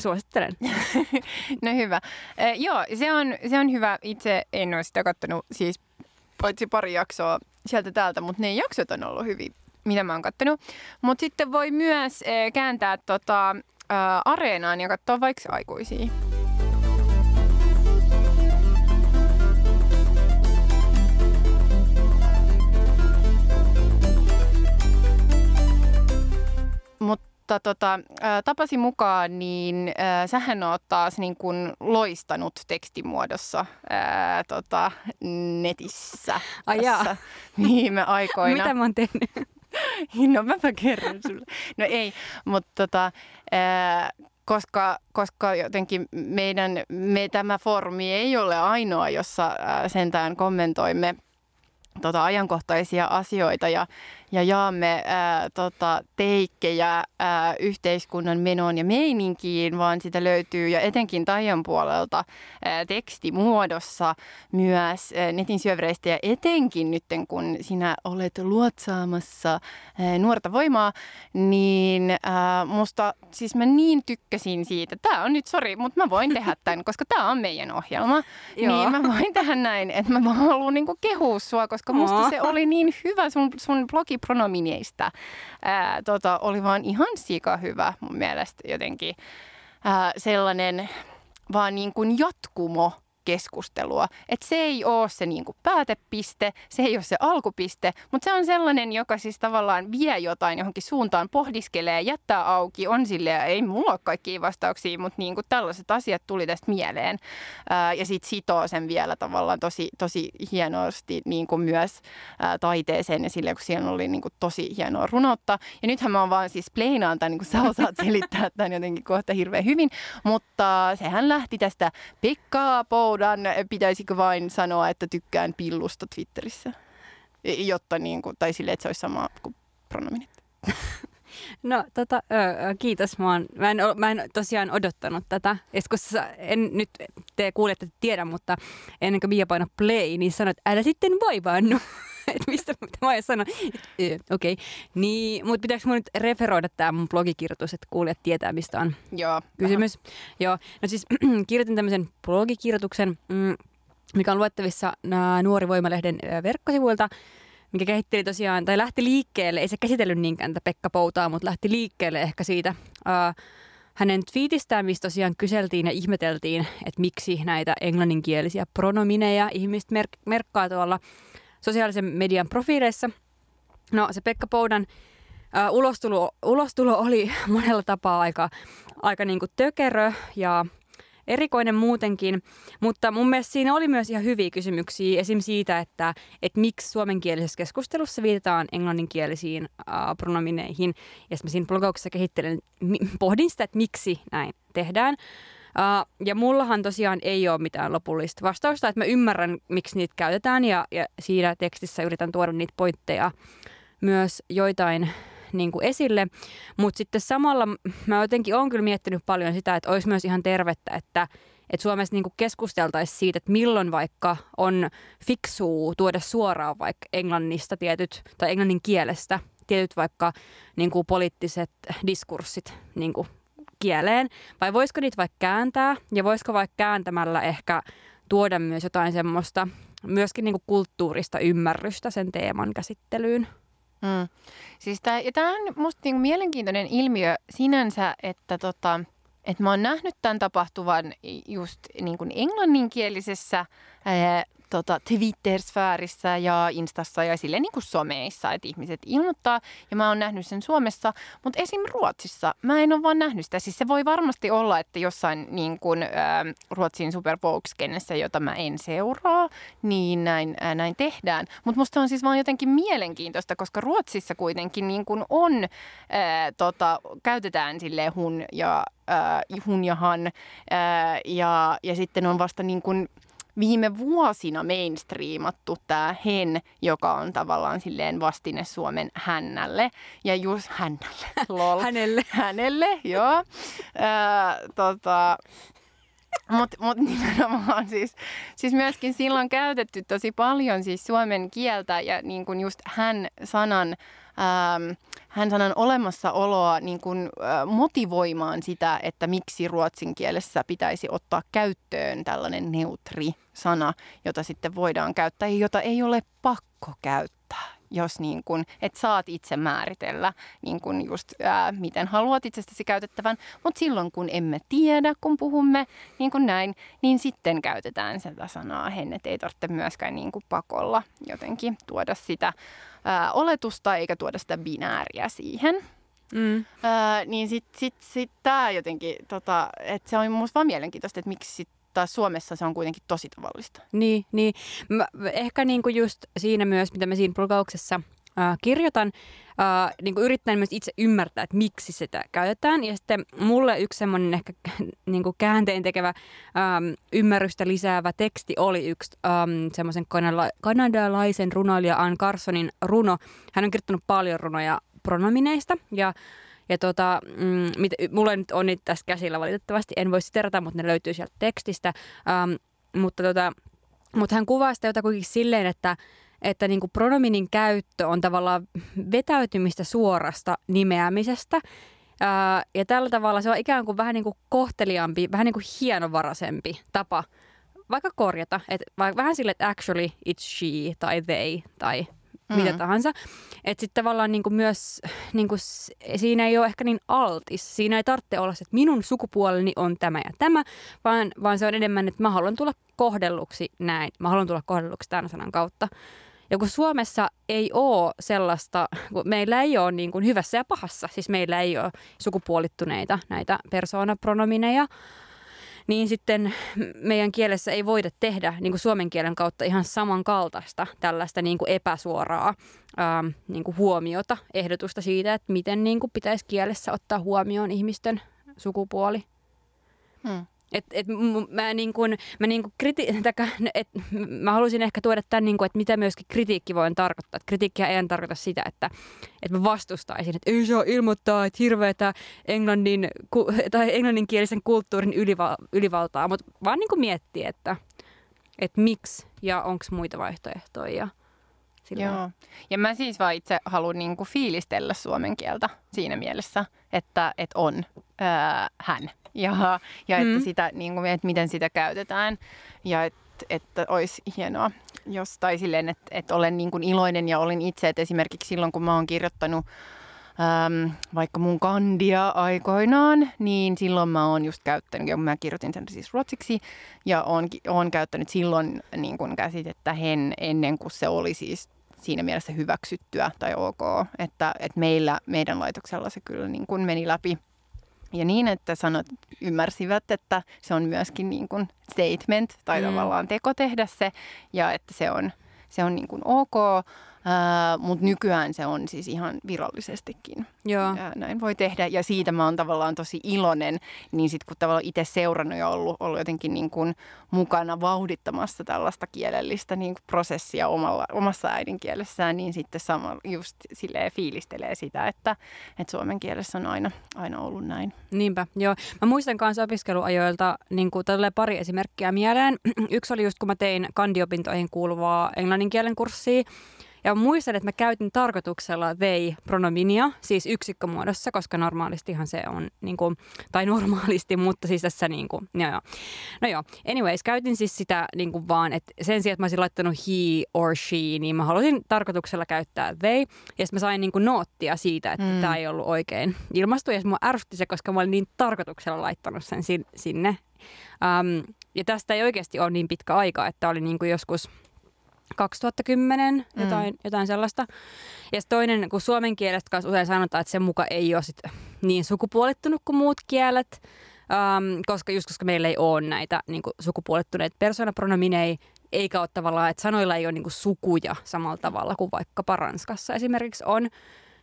Speaker 1: Suosittelen. [LAUGHS]
Speaker 2: No hyvä. Eh, joo, se on, se on hyvä. Itse en ole sitä katsonut siis paitsi pari jaksoa sieltä täältä, mutta ne jaksot on ollut hyvin, mitä mä oon kattonut. Mutta sitten voi myös eh, kääntää tota, ä, areenaan ja katsoa vaikka aikuisia. Mutta tota, ä, tapasi mukaan, niin ä, sähän oot taas niin kun loistanut tekstimuodossa ää, tota, netissä
Speaker 1: Ai jaa.
Speaker 2: tässä viime aikoina. [LAUGHS]
Speaker 1: Mitä mä oon tehnyt? [LAUGHS]
Speaker 2: No mäpä kerron sulle. No ei, mutta tota, ää, koska, koska jotenkin meidän, me, tämä foorumi ei ole ainoa, jossa ää, sentään kommentoimme tota, ajankohtaisia asioita ja, ja jaamme ää, tota, teikkejä ää, yhteiskunnan menoon ja meininkiin, vaan sitä löytyy ja etenkin Taian puolelta ää, tekstimuodossa myös ää, netin syövereistä ja etenkin nyt kun sinä olet luotsaamassa ää, nuorta voimaa, niin ää, musta siis mä niin tykkäsin siitä. Tämä on nyt, sori, mutta mä voin tehdä tämän, koska tämä on meidän ohjelma.
Speaker 1: Joo.
Speaker 2: niin mä voin tehdä näin, että mä vaan haluan niinku kehua sua, koska musta se oli niin hyvä sun, sun blogipronomineista. Ää, tota, oli vaan ihan sika hyvä mun mielestä jotenkin ää, sellainen vaan niin kuin jatkumo keskustelua. Että se ei ole se niin kuin päätepiste, se ei ole se alkupiste, mutta se on sellainen, joka siis tavallaan vie jotain johonkin suuntaan, pohdiskelee, jättää auki, on silleen, ei mulla ole kaikkia vastauksia, mutta niin kuin tällaiset asiat tuli tästä mieleen. Ää, ja sitten sitoo sen vielä tavallaan tosi, tosi hienosti niin kuin myös ää, taiteeseen ja silleen, kun siellä oli niin kuin tosi hienoa runoutta. Ja nythän mä oon vaan siis pleinaan tämän, niin kuin sä osaat selittää tämän jotenkin kohta hirveän hyvin, mutta sehän lähti tästä Pekka Poudan, pitäisikö vain sanoa, että tykkään pillusta Twitterissä, jotta niin kuin, tai silleen, että se olisi sama kuin pronominit.
Speaker 1: No tota, kiitos. Mä, oon, mä, en, mä en tosiaan odottanut tätä. Sä, en nyt te kuulette tiedä, mutta ennen kuin Mia paino play, niin sanoit, älä sitten vaivaannu. [LAUGHS] [LAUGHS] että mistä mitä mä sanon. Okei. Okay. Niin, mutta pitääkö mun nyt referoida tämä mun blogikirjoitus, että kuulijat tietää, mistä on
Speaker 2: Joo,
Speaker 1: kysymys. Joo, no siis [CLEARS THROAT] kirjoitin tämmöisen blogikirjoituksen, mm, mikä on luettavissa Nuori Voimalehden verkkosivuilta, mikä kehitteli tosiaan, tai lähti liikkeelle, ei se käsitellyt niinkään tätä Pekka Poutaa, mutta lähti liikkeelle ehkä siitä ää, hänen twiitistään, missä tosiaan kyseltiin ja ihmeteltiin, että miksi näitä englanninkielisiä pronomineja ihmiset merk- merkkaa tuolla sosiaalisen median profiileissa. No se Pekka Poudan ää, ulostulo, ulostulo oli [LAUGHS] monella tapaa aika, aika niin kuin tökerö ja erikoinen muutenkin, mutta mun mielestä siinä oli myös ihan hyviä kysymyksiä esim. siitä, että, että miksi suomenkielisessä keskustelussa viitataan englanninkielisiin äh, pronomineihin. Ja sitten siinä blogauksessa kehittelen, pohdin sitä, että miksi näin tehdään. Uh, ja mullahan tosiaan ei ole mitään lopullista vastausta, että mä ymmärrän, miksi niitä käytetään ja, ja siinä tekstissä yritän tuoda niitä pointteja myös joitain niin kuin esille. Mutta sitten samalla mä jotenkin olen kyllä miettinyt paljon sitä, että olisi myös ihan tervettä, että, että Suomessa niin keskusteltaisiin siitä, että milloin vaikka on fiksuu tuoda suoraan vaikka englannista tietyt, tai englannin kielestä tietyt vaikka niin kuin poliittiset diskurssit niin kuin kieleen, vai voisiko niitä vaikka kääntää, ja voisiko vaikka kääntämällä ehkä tuoda myös jotain semmoista myöskin niin kuin kulttuurista ymmärrystä sen teeman käsittelyyn.
Speaker 2: Mm. Siis tämä on musta niinku mielenkiintoinen ilmiö sinänsä, että tota, et mä oon nähnyt tämän tapahtuvan just niin kuin englanninkielisessä ää, tota, Twitter-sfäärissä ja Instassa ja sille niin kuin someissa, että ihmiset ilmoittaa. Ja mä oon nähnyt sen Suomessa, mutta esim. Ruotsissa mä en ole vaan nähnyt sitä. Siis se voi varmasti olla, että jossain niin kuin, äh, Ruotsin Super jota mä en seuraa, niin näin, äh, näin tehdään. Mutta musta on siis vaan jotenkin mielenkiintoista, koska Ruotsissa kuitenkin niin kuin on, äh, tota, käytetään sille hun ja, äh, hun ja han, äh, ja, ja sitten on vasta niin kuin viime vuosina mainstreamattu tämä hen, joka on tavallaan silleen vastine Suomen hännälle. Ja just hännälle, [LAUGHS] lol.
Speaker 1: hänelle.
Speaker 2: Hänelle, joo. Äh, tota, mutta mut nimenomaan siis, siis myöskin silloin käytetty tosi paljon siis suomen kieltä ja niin kuin just hän-sanan ähm, hän sanan olemassaoloa niin kuin, äh, motivoimaan sitä, että miksi ruotsin kielessä pitäisi ottaa käyttöön tällainen neutri sana, jota sitten voidaan käyttää ja jota ei ole pakko käyttää jos niin kun, et saat itse määritellä niin kun just, ää, miten haluat itsestäsi käytettävän. Mutta silloin kun emme tiedä, kun puhumme niin kuin näin, niin sitten käytetään sitä sanaa hen, että ei tarvitse myöskään niin kuin pakolla jotenkin tuoda sitä ää, oletusta eikä tuoda sitä binääriä siihen. Mm. Ää, niin sitten sit, sit tämä jotenkin, tota, että se on minusta vaan mielenkiintoista, että miksi sit taas Suomessa se on kuitenkin tosi tavallista.
Speaker 1: Niin, niin. Mä, ehkä niinku just siinä myös, mitä mä siinä blogauksessa äh, kirjoitan, äh, niinku yrittäen myös itse ymmärtää, että miksi sitä käytetään. Ja sitten mulle yksi semmoinen ehkä [LAUGHS] niinku käänteen tekevä ähm, ymmärrystä lisäävä teksti oli yksi ähm, semmoisen kanala- kanadalaisen runoilija Ann Carsonin runo. Hän on kirjoittanut paljon runoja pronomineista ja ja tota, mm, mit, mulla nyt on niitä tässä käsillä valitettavasti, en voi siterata, mutta ne löytyy sieltä tekstistä. Ähm, mutta, tota, mutta hän kuvaa sitä jotakuinkin silleen, että, että niin kuin pronominin käyttö on tavallaan vetäytymistä suorasta nimeämisestä. Ää, ja tällä tavalla se on ikään kuin vähän niin kuin kohteliaampi, vähän niin kuin hienovaraisempi tapa vaikka korjata. Et vähän sille, että actually it's she tai they tai mm. mitä tahansa. Että sitten tavallaan niinku myös niinku, siinä ei ole ehkä niin altis. Siinä ei tarvitse olla se, että minun sukupuoleni on tämä ja tämä, vaan, vaan se on enemmän, että mä haluan tulla kohdelluksi näin. Mä haluan tulla kohdelluksi tämän sanan kautta. Ja kun Suomessa ei ole sellaista, kun meillä ei ole niin kuin hyvässä ja pahassa, siis meillä ei ole sukupuolittuneita näitä persoonapronomineja, niin sitten meidän kielessä ei voida tehdä niin kuin suomen kielen kautta ihan samankaltaista tällaista niin kuin epäsuoraa ää, niin kuin huomiota, ehdotusta siitä, että miten niin kuin pitäisi kielessä ottaa huomioon ihmisten sukupuoli. Hmm. Et, et, mä, niin kun, mä, niin kun kriti- [LAUGHS] täkä, et, mä haluaisin ehkä tuoda tämän, niin kun, että mitä myöskin kritiikki voi tarkoittaa. Kritiikkiä ei tarkoita sitä, että, että mä vastustaisin, että ei saa ilmoittaa, että hirveätä englannin, [LAUGHS] tai englanninkielisen kulttuurin yliva, ylivaltaa, mutta vaan niin miettiä, että, että miksi ja onko muita vaihtoehtoja.
Speaker 2: Sillä Joo. Ja mä siis vaan itse haluan niinku fiilistellä suomen kieltä siinä mielessä, että, että on ää, hän ja, ja mm. että, sitä, niin kuin, että miten sitä käytetään ja että, että olisi hienoa, jos, tai silleen, että, että olen niin kuin iloinen ja olin itse, että esimerkiksi silloin kun mä oon kirjoittanut äm, vaikka mun kandia aikoinaan, niin silloin mä oon just käyttänyt, ja mä kirjoitin sen siis ruotsiksi, ja oon, oon käyttänyt silloin niin kuin käsitettä hen ennen kuin se oli siis siinä mielessä hyväksyttyä tai ok, että, että meillä, meidän laitoksella se kyllä niin kuin meni läpi. Ja niin, että sanot, ymmärsivät, että se on myöskin niin kuin statement tai mm. tavallaan teko tehdä se ja että se on, se on niin kuin ok. Uh, Mutta nykyään se on siis ihan virallisestikin.
Speaker 1: Joo.
Speaker 2: Ja näin voi tehdä ja siitä mä oon tavallaan tosi iloinen. Niin sitten kun tavallaan itse seurannut ja ollut, ollut jotenkin niin kuin mukana vauhdittamassa tällaista kielellistä niin kuin prosessia omalla, omassa äidinkielessään, niin sitten samalla just silleen fiilistelee sitä, että, että suomen kielessä on aina, aina ollut näin.
Speaker 1: Niinpä, joo. Mä muistan kanssa opiskeluajoilta niin kuin pari esimerkkiä mieleen. [CLEARS THROAT] Yksi oli just kun mä tein kandiopintoihin kuuluvaa englanninkielen kurssia, ja muistan, että mä käytin tarkoituksella they pronominia, siis yksikkömuodossa, koska normaalistihan se on, niin kuin, tai normaalisti, [LAUGHS] mutta siis tässä niin kuin, joo, joo. No joo, anyways, käytin siis sitä niin kuin vaan, että sen sijaan, että mä olisin laittanut he or she, niin mä halusin tarkoituksella käyttää they, ja sitten mä sain niin kuin noottia siitä, että mm. tämä ei ollut oikein ilmastu, ja mua ärsytti se, koska mä olin niin tarkoituksella laittanut sen sinne. Um, ja tästä ei oikeasti ole niin pitkä aika, että oli niin kuin joskus – 2010, mm. jotain, jotain sellaista. Ja toinen, kun suomen kielestä kanssa usein sanotaan, että sen muka ei ole sit niin sukupuolittunut kuin muut kielet, um, koska just koska meillä ei ole näitä niin sukupuolittuneita persoonapronomineja, eikä ole tavallaan, että sanoilla ei ole niin sukuja samalla tavalla kuin vaikkapa Ranskassa esimerkiksi on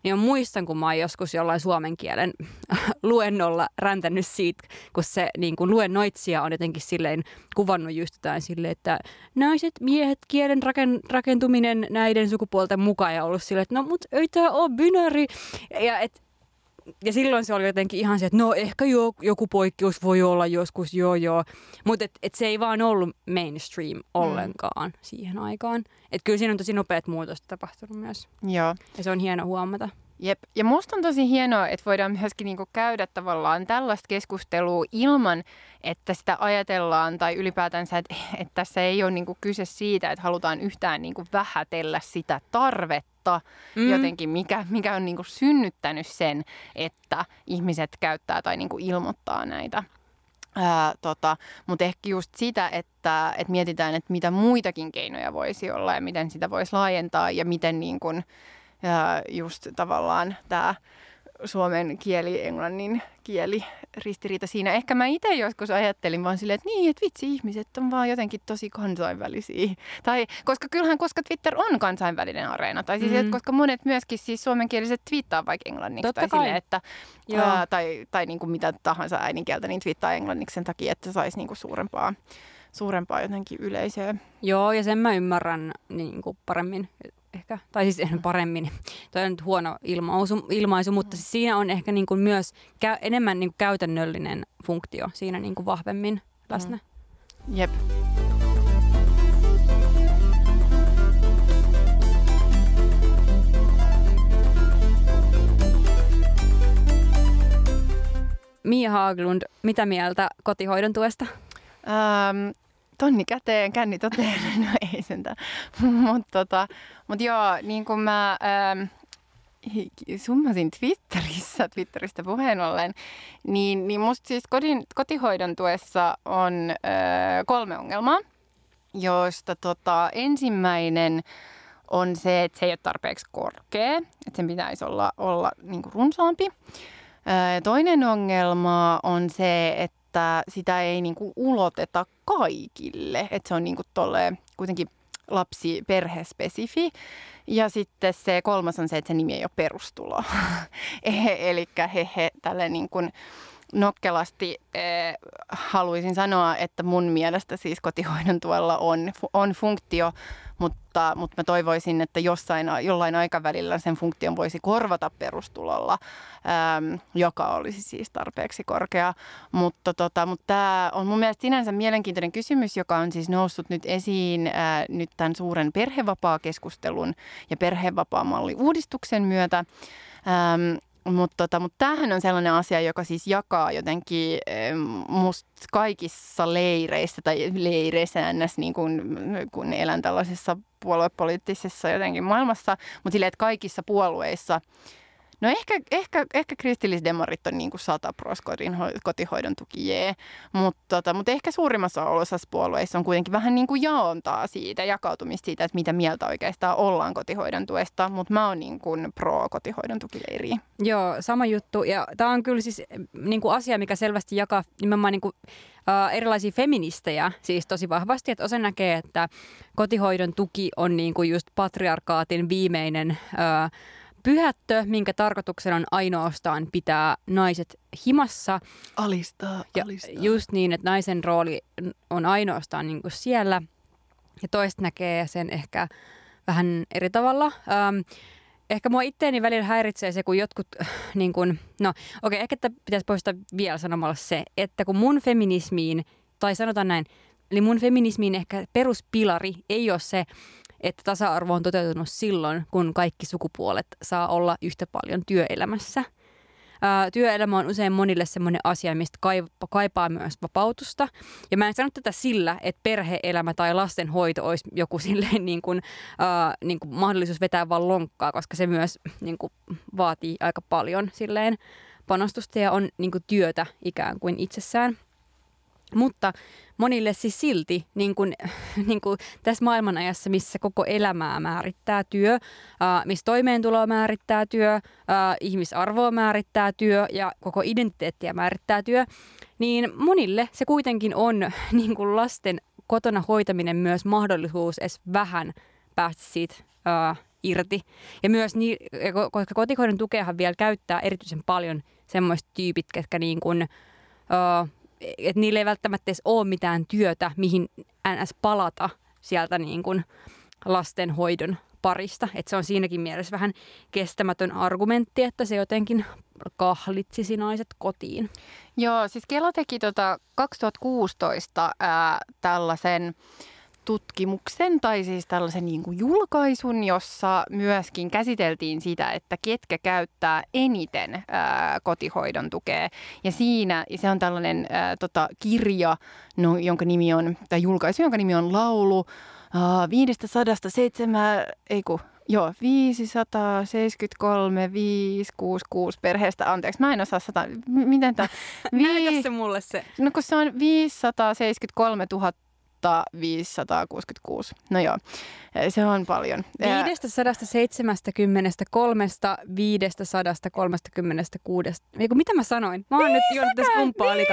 Speaker 1: niin muistan, kun mä oon joskus jollain suomen kielen [LAUGHS] luennolla räntänyt siitä, kun se niin kuin luennoitsija on jotenkin silleen kuvannut just jotain silleen, että naiset, miehet, kielen rakentuminen näiden sukupuolten mukaan ja ollut silleen, että no mut ei tää ole binäri. Ja et, ja silloin se oli jotenkin ihan se, että no ehkä jo, joku poikkeus voi olla joskus, joo joo. Mutta et, et se ei vaan ollut mainstream ollenkaan mm. siihen aikaan. Että kyllä siinä on tosi nopeat muutokset tapahtunut myös.
Speaker 2: Joo.
Speaker 1: Ja se on hieno huomata.
Speaker 2: Jep. Ja musta on tosi hienoa, että voidaan myöskin niinku käydä tavallaan tällaista keskustelua ilman, että sitä ajatellaan tai ylipäätänsä, että, että tässä ei ole niinku kyse siitä, että halutaan yhtään niinku vähätellä sitä tarvetta mm. jotenkin, mikä, mikä on niinku synnyttänyt sen, että ihmiset käyttää tai niinku ilmoittaa näitä. Ää, tota, Mutta ehkä just sitä, että, että mietitään, että mitä muitakin keinoja voisi olla ja miten sitä voisi laajentaa ja miten niin kun, ja just tavallaan tämä suomen kieli, englannin kieli ristiriita siinä. Ehkä mä itse joskus ajattelin vaan silleen, että niin, että vitsi, ihmiset on vaan jotenkin tosi kansainvälisiä. Tai koska kyllähän, koska Twitter on kansainvälinen areena. Tai siis, mm. koska monet myöskin siis suomenkieliset twiittaa vaikka englanniksi. Totta tai kai. Silleen, että, ää, tai, tai niin kuin mitä tahansa äidinkieltä, niin twiittaa englanniksi sen takia, että saisi niin kuin suurempaa suurempaa jotenkin yleisöä.
Speaker 1: Joo, ja sen mä ymmärrän niin kuin paremmin ehkä, tai siis paremmin, [LAUGHS] toi on nyt huono ilmaisu, ilmaisu mutta siis siinä on ehkä niin kuin myös kä- enemmän niin kuin käytännöllinen funktio siinä niin kuin vahvemmin läsnä.
Speaker 2: Mm. Jep.
Speaker 1: Mia Haaglund, mitä mieltä kotihoidon tuesta?
Speaker 2: Ähm, tonni käteen, känni toteen, no ei sentään. [LAUGHS] Mutta tota, mut joo, niin kuin mä ähm, summasin Twitterissä, Twitteristä puheen ollen, niin, niin musta siis kodin, kotihoidon tuessa on äh, kolme ongelmaa, joista tota, ensimmäinen on se, että se ei ole tarpeeksi korkea, että sen pitäisi olla, olla niin kuin runsaampi. Äh, toinen ongelma on se, että että sitä ei niin kuin uloteta kaikille, että se on niin kuin tolleen, kuitenkin lapsi perhespesifi. Ja sitten se kolmas on se, että se nimi ei ole perustulo. [LAUGHS] Eli he, he tälle niin kuin nokkelasti eh, haluaisin sanoa, että mun mielestä siis kotihoidon tuella on, on funktio, mutta, mutta mä toivoisin, että jossain, jollain aikavälillä sen funktion voisi korvata perustulolla, äm, joka olisi siis tarpeeksi korkea. Mutta, tota, mutta tämä on mun mielestä sinänsä mielenkiintoinen kysymys, joka on siis noussut nyt esiin ää, nyt tämän suuren perhevapaa-keskustelun ja perhevapaa-malli-uudistuksen myötä. Ähm, mutta tota, mut tämähän on sellainen asia, joka siis jakaa jotenkin musta kaikissa leireissä tai leireissä ns. Niin kun, kun elän tällaisessa puoluepoliittisessa jotenkin maailmassa, mutta silleen, että kaikissa puolueissa No ehkä, ehkä, ehkä kristillisdemarit on niin kuin 100 pros kotihoidon tuki, jee. Mutta tota, mut ehkä suurimmassa osassa puolueissa on kuitenkin vähän niin kuin jaontaa siitä, jakautumista siitä, että mitä mieltä oikeastaan ollaan kotihoidon tuesta. Mutta mä oon niin kuin pro kotihoidon tukileiri.
Speaker 1: Joo, sama juttu. Ja tämä on kyllä siis niin kuin asia, mikä selvästi jakaa nimenomaan niin kuin uh, erilaisia feministejä siis tosi vahvasti, että osa näkee, että kotihoidon tuki on niin kuin just patriarkaatin viimeinen uh, pyhättö, minkä tarkoituksena on ainoastaan pitää naiset himassa.
Speaker 2: Alistaa, alistaa.
Speaker 1: Ja just niin, että naisen rooli on ainoastaan niin kuin siellä. Ja toista näkee sen ehkä vähän eri tavalla. Um, ehkä mua itteeni välillä häiritsee se, kun jotkut, niin kun, no okei, okay, ehkä pitäisi poistaa vielä sanomalla se, että kun mun feminismiin, tai sanotaan näin, eli mun feminismiin ehkä peruspilari ei ole se, että tasa-arvo on toteutunut silloin, kun kaikki sukupuolet saa olla yhtä paljon työelämässä – työelämä on usein monille semmoinen asia, mistä kaipaa myös vapautusta. Ja mä en sano tätä sillä, että perheelämä tai lastenhoito olisi joku [LAUGHS] silleen niin kuin, ää, niin kuin mahdollisuus vetää vaan lonkkaa, koska se myös niin kuin, vaatii aika paljon silleen panostusta ja on niin kuin, työtä ikään kuin itsessään. Mutta monille siis silti niin kuin, [LAUGHS] niin kuin tässä maailmanajassa, missä koko elämää määrittää työ, missä toimeentuloa määrittää työ, ihmisarvoa määrittää työ ja koko identiteettiä määrittää työ, niin monille se kuitenkin on [LAUGHS] niin kuin lasten kotona hoitaminen myös mahdollisuus edes vähän päästä siitä äh, irti. Ja myös, niin, koska kotihoidon tukeahan vielä käyttää erityisen paljon semmoiset tyypit, ketkä niin kuin, uh, että niillä ei välttämättä edes ole mitään työtä, mihin ns. palata sieltä niin kuin lastenhoidon parista. Että se on siinäkin mielessä vähän kestämätön argumentti, että se jotenkin kahlitsisi naiset kotiin.
Speaker 2: Joo, siis Kela teki tota 2016 ää, tällaisen tutkimuksen tai siis tällaisen niin kuin julkaisun, jossa myöskin käsiteltiin sitä, että ketkä käyttää eniten ää, kotihoidon tukea. Ja siinä, ja se on tällainen ää, tota, kirja, no, jonka nimi on, tai julkaisu, jonka nimi on Laulu ää, 507, ei kun, Joo, 573, 566 perheestä. Anteeksi, mä en osaa sata... Miten tämä... [LAUGHS]
Speaker 1: Vi... se mulle se?
Speaker 2: No kun se on 573 000 566. No joo, se on paljon.
Speaker 1: 573 536. Eiku, mitä mä sanoin? Mä oon niin, nyt juonut tässä kumpaa niin.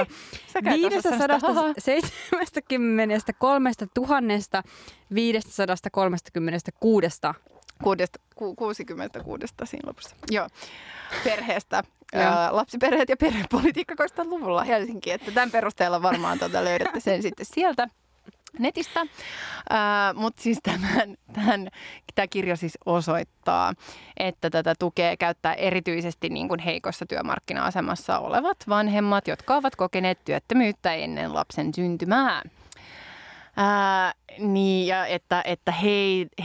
Speaker 1: 573 536
Speaker 2: Kuudesta, ku, 66 siinä lopussa. Joo, perheestä. [LAUGHS] Ää, lapsiperheet ja perhepolitiikka 2000-luvulla Helsinki. Että tämän perusteella varmaan tuota löydätte sen sitten sieltä netistä. Äh, Mutta siis tämän, tämän, tämä kirja siis osoittaa, että tätä tukea käyttää erityisesti niin kuin heikossa työmarkkina-asemassa olevat vanhemmat, jotka ovat kokeneet työttömyyttä ennen lapsen syntymää. Ää, niin, ja että, että he,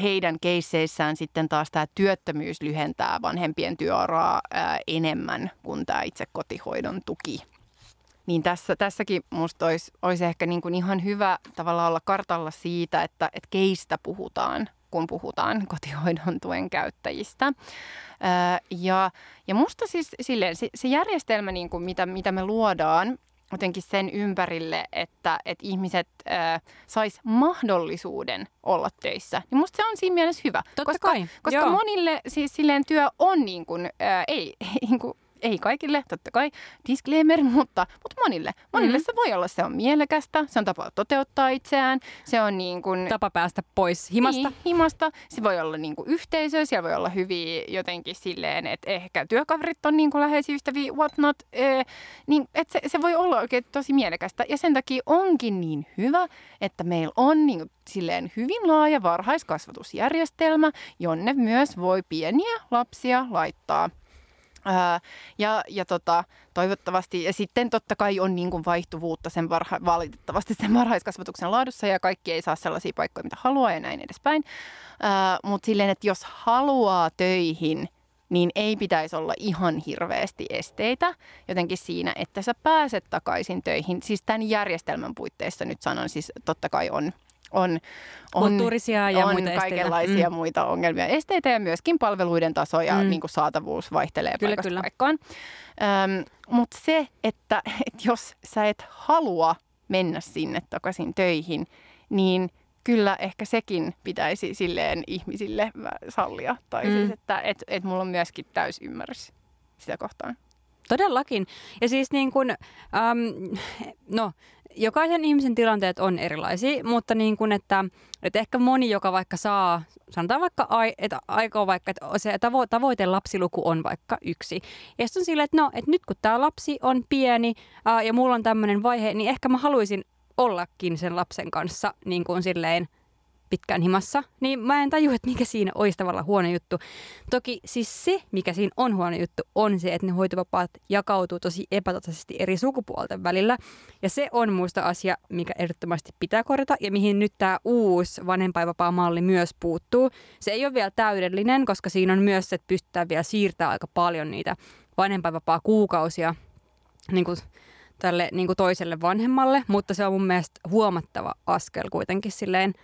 Speaker 2: heidän keisseissään sitten taas tämä työttömyys lyhentää vanhempien työuraa ää, enemmän kuin tämä itse kotihoidon tuki. Niin tässä, tässäkin musta olisi, olisi ehkä niin kuin ihan hyvä tavalla olla kartalla siitä, että, että keistä puhutaan, kun puhutaan [LAUGHS] kotihoidon tuen käyttäjistä. ja, ja musta siis silleen, se, se järjestelmä, niin kuin mitä, mitä me luodaan, jotenkin sen ympärille, että, että ihmiset äh, sais mahdollisuuden olla töissä. Niin musta se on siinä mielessä hyvä.
Speaker 1: Totta
Speaker 2: koska,
Speaker 1: kai.
Speaker 2: Koska Joo. monille siis silleen työ on niin kuin, äh, [LAUGHS] ei, niin kuin ei kaikille, totta kai, disclaimer, [LAUGHS] mutta, mutta monille. Monille mm-hmm. se voi olla, se on mielekästä, se on tapa toteuttaa itseään, se on niin kuin...
Speaker 1: Tapa päästä pois himasta. Niin,
Speaker 2: himasta. Se voi olla niin kuin yhteisö, siellä voi olla hyviä jotenkin silleen, että ehkä työkaverit on niin kuin läheisiä ystäviä, what not. Eh, niin, että se, se voi olla oikein tosi mielekästä. Ja sen takia onkin niin hyvä, että meillä on niin kuin silleen hyvin laaja varhaiskasvatusjärjestelmä, jonne myös voi pieniä lapsia laittaa Ää, ja, ja tota, toivottavasti, ja sitten totta kai on niin kuin vaihtuvuutta sen varha, valitettavasti sen varhaiskasvatuksen laadussa ja kaikki ei saa sellaisia paikkoja, mitä haluaa ja näin edespäin. Mutta silleen, että jos haluaa töihin, niin ei pitäisi olla ihan hirveästi esteitä jotenkin siinä, että sä pääset takaisin töihin. Siis tämän järjestelmän puitteissa nyt sanon, siis totta kai on on,
Speaker 1: on, Kulttuurisia ja
Speaker 2: on
Speaker 1: muita
Speaker 2: kaikenlaisia mm. muita ongelmia. Esteitä ja myöskin palveluiden taso ja mm. niin kuin saatavuus vaihtelee kyllä, paikasta kyllä. paikkaan. Öm, Mutta se, että, että jos sä et halua mennä sinne takaisin töihin, niin kyllä ehkä sekin pitäisi silleen ihmisille sallia. Tai mm. siis, että et, et mulla on myöskin täysymmärrys sitä kohtaan.
Speaker 1: Todellakin. Ja siis niin kuin, äm, no, jokaisen ihmisen tilanteet on erilaisia, mutta niin kuin, että, että ehkä moni, joka vaikka saa, sanotaan vaikka, että aikoo vaikka, että se tavo, tavoite lapsiluku on vaikka yksi. Ja sitten on silleen, että no, että nyt kun tämä lapsi on pieni ää, ja mulla on tämmöinen vaihe, niin ehkä mä haluaisin ollakin sen lapsen kanssa niin kuin silleen pitkään himassa, niin mä en tajua, että mikä siinä olisi tavallaan huono juttu. Toki siis se, mikä siinä on huono juttu, on se, että ne hoitovapaat jakautuu tosi epätasaisesti eri sukupuolten välillä. Ja se on muista asia, mikä ehdottomasti pitää korjata ja mihin nyt tämä uusi vanhempainvapaa-malli myös puuttuu. Se ei ole vielä täydellinen, koska siinä on myös se, että pystytään vielä siirtämään aika paljon niitä vanhempainvapaa-kuukausia niin kuin tälle niin kuin toiselle vanhemmalle, mutta se on mun mielestä huomattava askel kuitenkin silleen –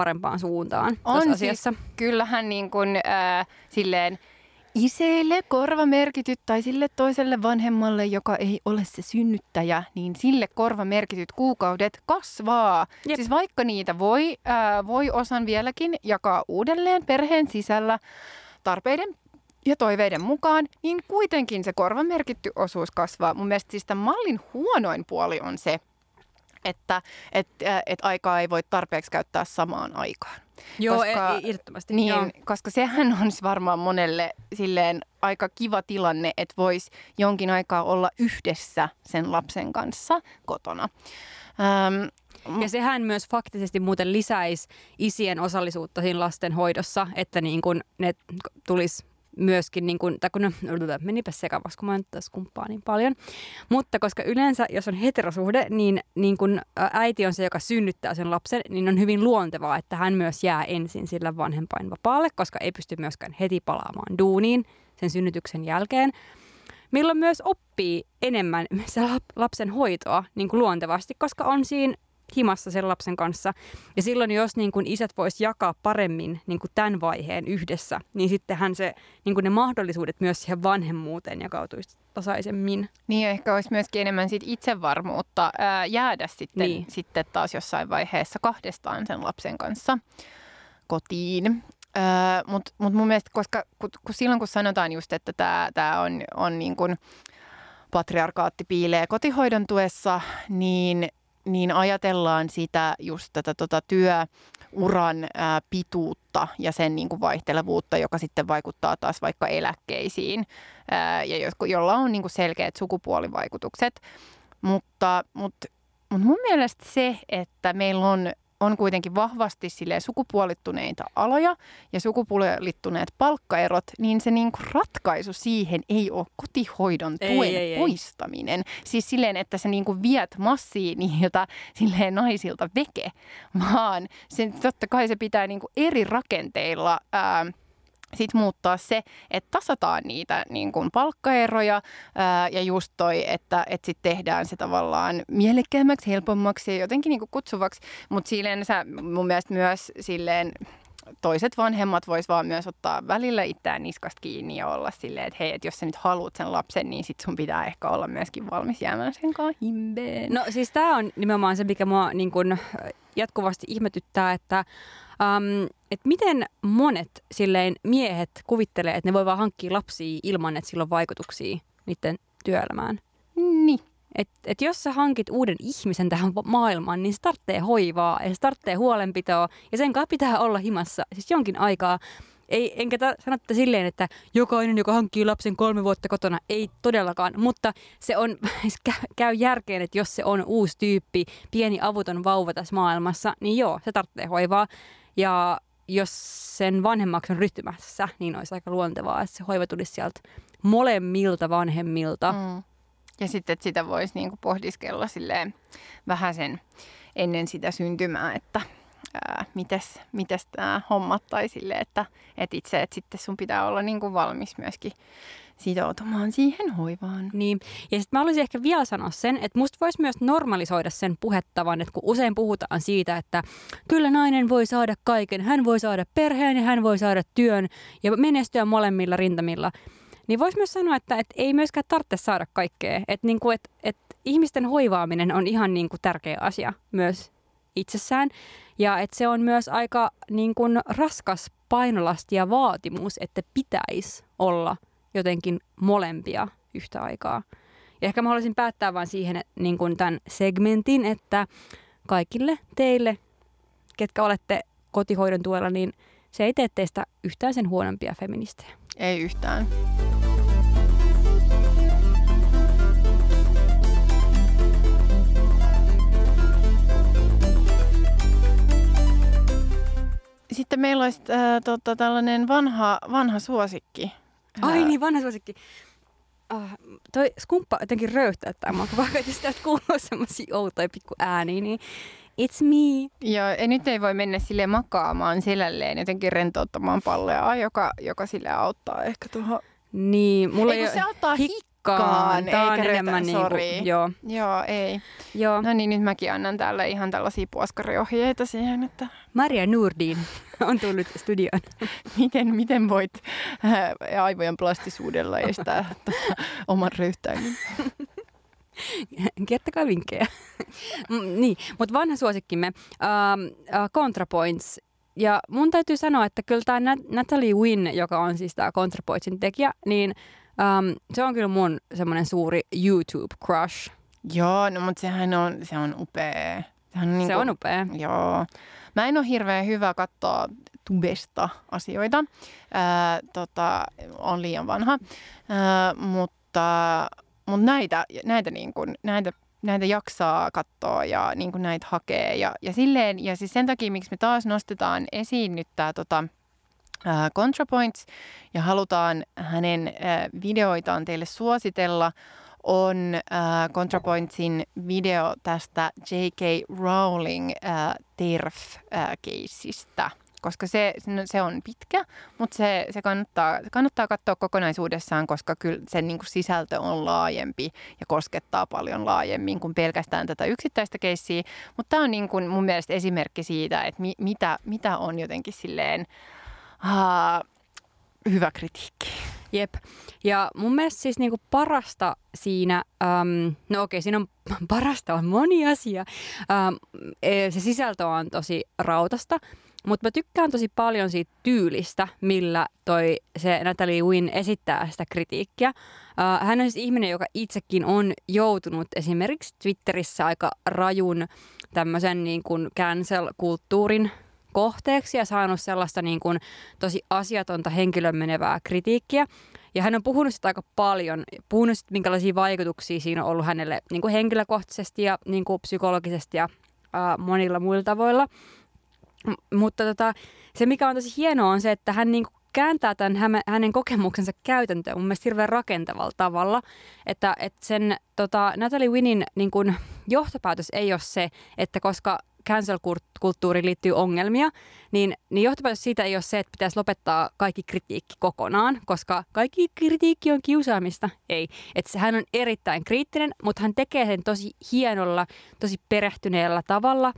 Speaker 1: parempaan suuntaan on siis, asiassa.
Speaker 2: kyllähän niin kuin, äh, silleen iseille korvamerkityt tai sille toiselle vanhemmalle, joka ei ole se synnyttäjä, niin sille korvamerkityt kuukaudet kasvaa. Jep. Siis vaikka niitä voi, äh, voi osan vieläkin jakaa uudelleen perheen sisällä tarpeiden ja toiveiden mukaan, niin kuitenkin se korvamerkitty osuus kasvaa. Mun mielestä siis tämän mallin huonoin puoli on se, että et, et aikaa ei voi tarpeeksi käyttää samaan aikaan.
Speaker 1: Joo, koska, ehdottomasti.
Speaker 2: Niin, joo. koska sehän [LAUGHS] on varmaan monelle silleen aika kiva tilanne, että voisi jonkin aikaa olla yhdessä sen lapsen kanssa kotona.
Speaker 1: Ähm, ja sehän myös faktisesti muuten lisäisi isien osallisuutta siinä lasten hoidossa, että niin kun ne tulisi myöskin, niin kuin, tai kun ne, menipä sekavaksi, kun mä nyt tässä kumppaa niin paljon. Mutta koska yleensä, jos on heterosuhde, niin, niin kun äiti on se, joka synnyttää sen lapsen, niin on hyvin luontevaa, että hän myös jää ensin sillä vanhempainvapaalle, koska ei pysty myöskään heti palaamaan duuniin sen synnytyksen jälkeen milloin myös oppii enemmän [LAUGHS] se lapsen hoitoa niin kuin luontevasti, koska on siinä himassa sen lapsen kanssa. Ja silloin, jos niin kuin isät vois jakaa paremmin niin kuin tämän vaiheen yhdessä, niin sittenhän se, niin kuin ne mahdollisuudet myös siihen vanhemmuuteen jakautuisi tasaisemmin.
Speaker 2: Niin, ehkä olisi myöskin enemmän sit itsevarmuutta ää, jäädä sitten, niin. sitten taas jossain vaiheessa kahdestaan sen lapsen kanssa kotiin. Mutta mut mun mielestä, koska kun, kun silloin kun sanotaan just, että tämä on, on niin kuin patriarkaatti piilee kotihoidon tuessa, niin niin ajatellaan sitä just tätä tota työuran ää, pituutta ja sen niin kuin vaihtelevuutta, joka sitten vaikuttaa taas vaikka eläkkeisiin ää, ja jolla on niin kuin selkeät sukupuolivaikutukset. Mutta, mutta, mutta mun mielestä se, että meillä on on kuitenkin vahvasti sille sukupuolittuneita aloja ja sukupuolittuneet palkkaerot, niin se niinku ratkaisu siihen ei ole kotihoidon tuen ei, ei, poistaminen. Ei. Siis silleen, että sä niinku viet massiin niiltä silleen naisilta veke, vaan sen, totta kai se pitää niinku eri rakenteilla ää, sitten muuttaa se, että tasataan niitä niin kuin palkkaeroja ää, ja just toi, että, että sitten tehdään se tavallaan mielekkäämmäksi, helpommaksi ja jotenkin niin kuin kutsuvaksi, mutta silleen sä mun mielestä myös silleen toiset vanhemmat vois vaan myös ottaa välillä itseään niskasta kiinni ja olla silleen, että hei, että jos sä nyt haluat sen lapsen, niin sit sun pitää ehkä olla myöskin valmis jäämään sen kanssa himbeen.
Speaker 1: No siis tämä on nimenomaan se, mikä mua niin kun jatkuvasti ihmetyttää, että Um, että miten monet silleen miehet kuvittelee, että ne voi vaan hankkia lapsia ilman, että sillä on vaikutuksia niiden työelämään?
Speaker 2: Niin.
Speaker 1: Et, et jos sä hankit uuden ihmisen tähän maailmaan, niin se tarvitsee hoivaa ja se tarvitsee huolenpitoa ja sen kanssa pitää olla himassa siis jonkin aikaa. Ei, enkä ta, sano silleen, että jokainen, joka hankkii lapsen kolme vuotta kotona, ei todellakaan, mutta se on, [LAUGHS] käy järkeen, että jos se on uusi tyyppi, pieni avuton vauva tässä maailmassa, niin joo, se tarvitsee hoivaa. Ja jos sen vanhemmaksi on ryhtymässä, niin olisi aika luontevaa, että se hoiva tulisi sieltä molemmilta vanhemmilta. Mm.
Speaker 2: Ja sitten, että sitä voisi niinku pohdiskella silleen vähän sen ennen sitä syntymää, että ää, mites, mites tämä hommat tai sille, että et itse, että sitten sun pitää olla niin kuin valmis myöskin sitoutumaan siihen hoivaan.
Speaker 1: Niin. Ja sitten mä haluaisin ehkä vielä sanoa sen, että musta voisi myös normalisoida sen puhettavan, että kun usein puhutaan siitä, että kyllä nainen voi saada kaiken, hän voi saada perheen ja hän voi saada työn ja menestyä molemmilla rintamilla, niin voisi myös sanoa, että, että ei myöskään tarvitse saada kaikkea. Että, niin kuin, että, että ihmisten hoivaaminen on ihan niin kuin tärkeä asia myös itsessään. Ja että se on myös aika niin raskas painolasti ja vaatimus, että pitäisi olla jotenkin molempia yhtä aikaa. Ja ehkä mä haluaisin päättää vain siihen niin kuin tämän segmentin, että kaikille teille, ketkä olette kotihoidon tuella, niin se ei tee teistä yhtään sen huonompia feministejä.
Speaker 2: Ei yhtään. Sitten meillä olisi äh, tota, tällainen vanha, vanha suosikki.
Speaker 1: Ai niin, vanha suosikki. Uh, toi skumppa jotenkin röyhtäyttää mua, vaikka sitä kuuluu semmoisia outoja pikku ääniä, niin it's me.
Speaker 2: Joo, ja nyt ei voi mennä sille makaamaan selälleen jotenkin rentouttamaan palleaa, joka, joka sille auttaa ehkä tuohon.
Speaker 1: Niin, mulla
Speaker 2: ei,
Speaker 1: ei
Speaker 2: se auttaa hikkaan,
Speaker 1: Tää on enemmän
Speaker 2: niinku,
Speaker 1: niinku, joo.
Speaker 2: Joo, ei.
Speaker 1: Joo.
Speaker 2: No niin, nyt mäkin annan täällä ihan tällaisia puoskariohjeita siihen, että
Speaker 1: Maria Nurdin on tullut studioon. [LAUGHS]
Speaker 2: miten, miten voit äh, aivojen plastisuudella estää tota, [LAUGHS] oman röyhtäilyn. [LAUGHS]
Speaker 1: Kertokaa vinkkejä. Mm, niin, mutta vanha suosikkimme, uh, uh, ContraPoints. Ja mun täytyy sanoa, että kyllä tämä Natalie Wynn, joka on siis tämä ContraPointsin tekijä, niin um, se on kyllä mun semmoinen suuri YouTube-crush.
Speaker 2: Joo, no mutta sehän on, se on upea. Sehän on, niinku,
Speaker 1: Se on upea.
Speaker 2: Joo. Mä en ole hirveän hyvä katsoa tubesta asioita. Ää, tota, on liian vanha. Ää, mutta, mutta näitä, näitä, niin kuin, näitä, näitä jaksaa katsoa ja niin kuin näitä hakee. Ja, ja, silleen, ja siis sen takia, miksi me taas nostetaan esiin nyt tämä tota, ContraPoints ja halutaan hänen ää, videoitaan teille suositella, on äh, ContraPointsin video tästä J.K. Rowling äh, TERF-keissistä. Koska se, se on pitkä, mutta se, se kannattaa, kannattaa katsoa kokonaisuudessaan, koska kyllä sen niin kuin sisältö on laajempi ja koskettaa paljon laajemmin kuin pelkästään tätä yksittäistä keissiä. Mutta tämä on niin kuin mun mielestä esimerkki siitä, että mi, mitä, mitä on jotenkin silleen uh, hyvä kritiikki.
Speaker 1: Jep. Ja mun mielestä siis niinku parasta siinä, um, no okei, siinä on [LAUGHS] parasta on moni asia. Um, se sisältö on tosi rautasta, mutta mä tykkään tosi paljon siitä tyylistä, millä toi se Natalie Wynn esittää sitä kritiikkiä. Uh, hän on siis ihminen, joka itsekin on joutunut esimerkiksi Twitterissä aika rajun tämmöisen niin kuin cancel-kulttuurin kohteeksi ja saanut sellaista niin kuin tosi asiatonta henkilön menevää kritiikkiä. Ja hän on puhunut sitä aika paljon, puhunut sitä, minkälaisia vaikutuksia siinä on ollut hänelle niin kuin henkilökohtaisesti ja niin kuin psykologisesti ja ää, monilla muilla tavoilla. M- mutta tota, se, mikä on tosi hienoa, on se, että hän niin kuin kääntää tämän hänen kokemuksensa käytäntöön mun mielestä hirveän rakentavalla tavalla. Että, että sen tota, Natalie Winnin niin kuin, johtopäätös ei ole se, että koska cancel-kulttuuriin liittyy ongelmia, niin, niin johtopäätös siitä ei ole se, että pitäisi lopettaa kaikki kritiikki kokonaan, koska kaikki kritiikki on kiusaamista. Ei. Että hän on erittäin kriittinen, mutta hän tekee sen tosi hienolla, tosi perehtyneellä tavalla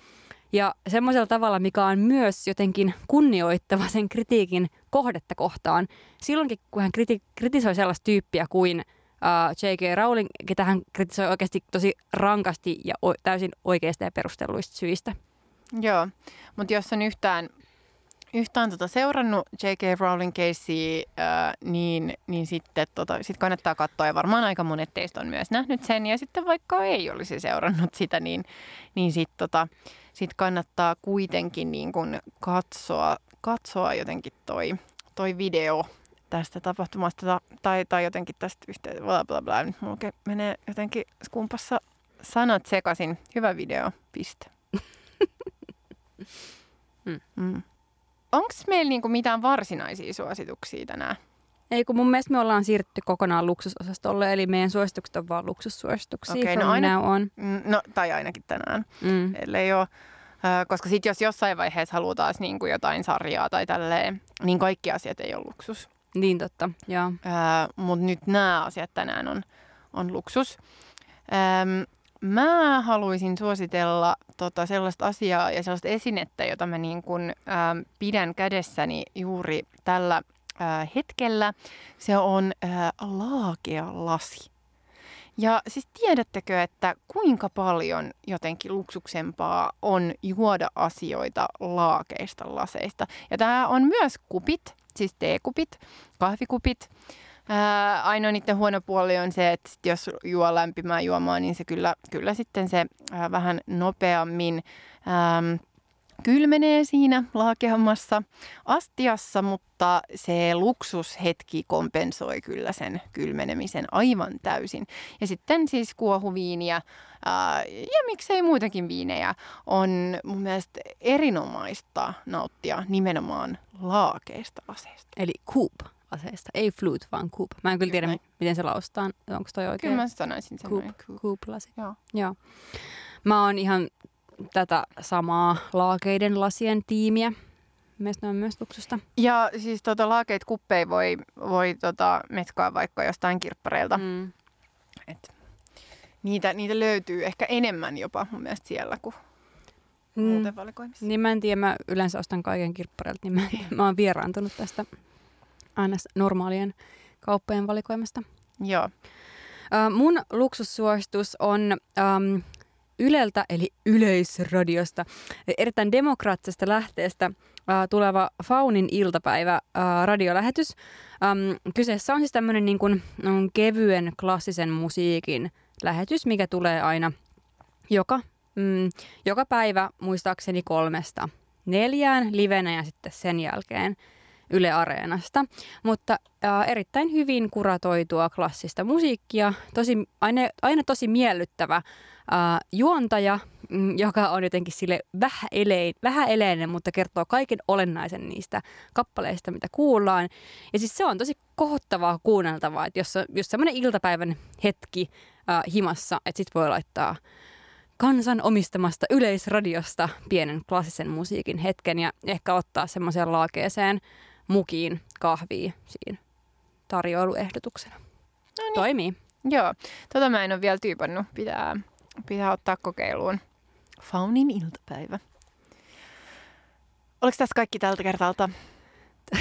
Speaker 1: ja semmoisella tavalla, mikä on myös jotenkin kunnioittava sen kritiikin kohdetta kohtaan. Silloinkin, kun hän kriti- kritisoi sellaista tyyppiä kuin J.K. Rowling, ketä hän kritisoi oikeasti tosi rankasti ja o- täysin oikeista ja perustelluista syistä.
Speaker 2: Joo, mutta jos on yhtään, yhtään tota seurannut J.K. Rowling Casey, äh, niin, niin sitten tota, sit kannattaa katsoa, ja varmaan aika monet teistä on myös nähnyt sen, ja sitten vaikka ei olisi seurannut sitä, niin, niin sitten tota, sit kannattaa kuitenkin niin kun katsoa, katsoa jotenkin toi, toi video tästä tapahtumasta tai, tai jotenkin tästä yhteydestä, bla bla bla. Nyt mulla menee jotenkin skumpassa sanat sekaisin. Hyvä video, piste. [LAUGHS]
Speaker 1: Mm.
Speaker 2: Mm. Onko meillä niinku mitään varsinaisia suosituksia tänään?
Speaker 1: Ei, kun mun mielestä me ollaan siirrytty kokonaan luksusosastolle, eli meidän suositukset on vaan luksussuosituksia
Speaker 2: Okei, no
Speaker 1: from
Speaker 2: aina-
Speaker 1: on.
Speaker 2: Mm, No, tai ainakin tänään,
Speaker 1: Mm.
Speaker 2: ellei ole koska sitten jos jossain vaiheessa haluaa taas niin kuin jotain sarjaa tai tälleen, niin kaikki asiat ei ole luksus.
Speaker 1: Niin totta, joo.
Speaker 2: Mutta nyt nämä asiat tänään on, on luksus. Öö, mä haluaisin suositella tota sellaista asiaa ja sellaista esinettä, jota mä niin kun, ähm, pidän kädessäni juuri tällä äh, hetkellä. Se on äh, laakea lasi. Ja siis tiedättekö, että kuinka paljon jotenkin luksuksempaa on juoda asioita laakeista laseista. Ja tämä on myös kupit, siis teekupit, kahvikupit. Ää, ainoa niiden huono puoli on se, että jos juo lämpimää juomaa, niin se kyllä, kyllä sitten se ää, vähän nopeammin ää, kylmenee siinä laakeammassa astiassa, mutta se luksushetki kompensoi kyllä sen kylmenemisen aivan täysin. Ja sitten siis kuohuviiniä ää, ja miksei muitakin viinejä on mun mielestä erinomaista nauttia nimenomaan laakeista aseista.
Speaker 1: Eli coop aseesta. Ei flute, vaan coop. Mä en kyllä tiedä, miten se laustaan. Onko toi oikein?
Speaker 2: Kyllä mä sanoisin sen
Speaker 1: coop, coop-lasi.
Speaker 2: Joo.
Speaker 1: Joo. Mä oon ihan tätä samaa laakeiden lasien tiimiä. Myös luksusta.
Speaker 2: Ja siis tota, laakeit kuppeja voi, voi tota, metkaa vaikka jostain kirppareilta. Mm. Et niitä, niitä löytyy ehkä enemmän jopa mun mielestä siellä kuin mm. muuten valikoimissa.
Speaker 1: Niin mä en tiedä, mä yleensä ostan kaiken kirppareilta, niin mä, [LAUGHS] mä oon vieraantunut tästä aina normaalien kauppojen valikoimasta.
Speaker 2: Joo.
Speaker 1: Mun luksussuositus on Yleltä eli Yleisradiosta erittäin demokraattisesta lähteestä uh, tuleva Faunin iltapäivä uh, radiolähetys. Um, kyseessä on siis tämmöinen niin kuin, um, kevyen klassisen musiikin lähetys, mikä tulee aina joka, mm, joka päivä muistaakseni kolmesta neljään livenä ja sitten sen jälkeen Yle Areenasta. Mutta äh, erittäin hyvin kuratoitua klassista musiikkia, tosi, aina, aina tosi miellyttävä äh, juontaja, mm, joka on jotenkin sille vähän eleinen, mutta kertoo kaiken olennaisen niistä kappaleista, mitä kuullaan. Ja siis se on tosi kohottavaa kuunneltavaa, että jos, jos semmoinen iltapäivän hetki äh, himassa, että sit voi laittaa kansan omistamasta yleisradiosta pienen klassisen musiikin hetken ja ehkä ottaa semmoiseen laakeeseen mukiin kahvia siinä tarjoiluehdotuksena. No niin. Toimii.
Speaker 2: Joo, tota mä en ole vielä tyypannut. Pitää, pitää ottaa kokeiluun. Faunin iltapäivä. Oliko tässä kaikki tältä kertalta? [LAUGHS]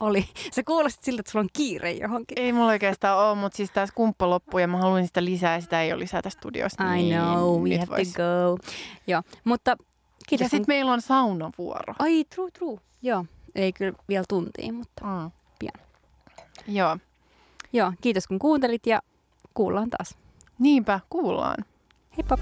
Speaker 1: Oli. Se kuulosti siltä, että sulla on kiire johonkin.
Speaker 2: Ei mulla oikeastaan ole, mutta siis tässä kumppa loppui ja mä haluan sitä lisää ja sitä ei ole lisää tästä studiosta.
Speaker 1: I
Speaker 2: niin
Speaker 1: know, we have vois. to go. Joo, mutta
Speaker 2: kiitos. Ja sitten meillä on saunavuoro.
Speaker 1: Ai, true, true. Joo. Ei kyllä vielä tuntiin, mutta mm. pian.
Speaker 2: Joo.
Speaker 1: Joo, kiitos kun kuuntelit ja kuullaan taas.
Speaker 2: Niinpä, kuullaan.
Speaker 1: Heippa!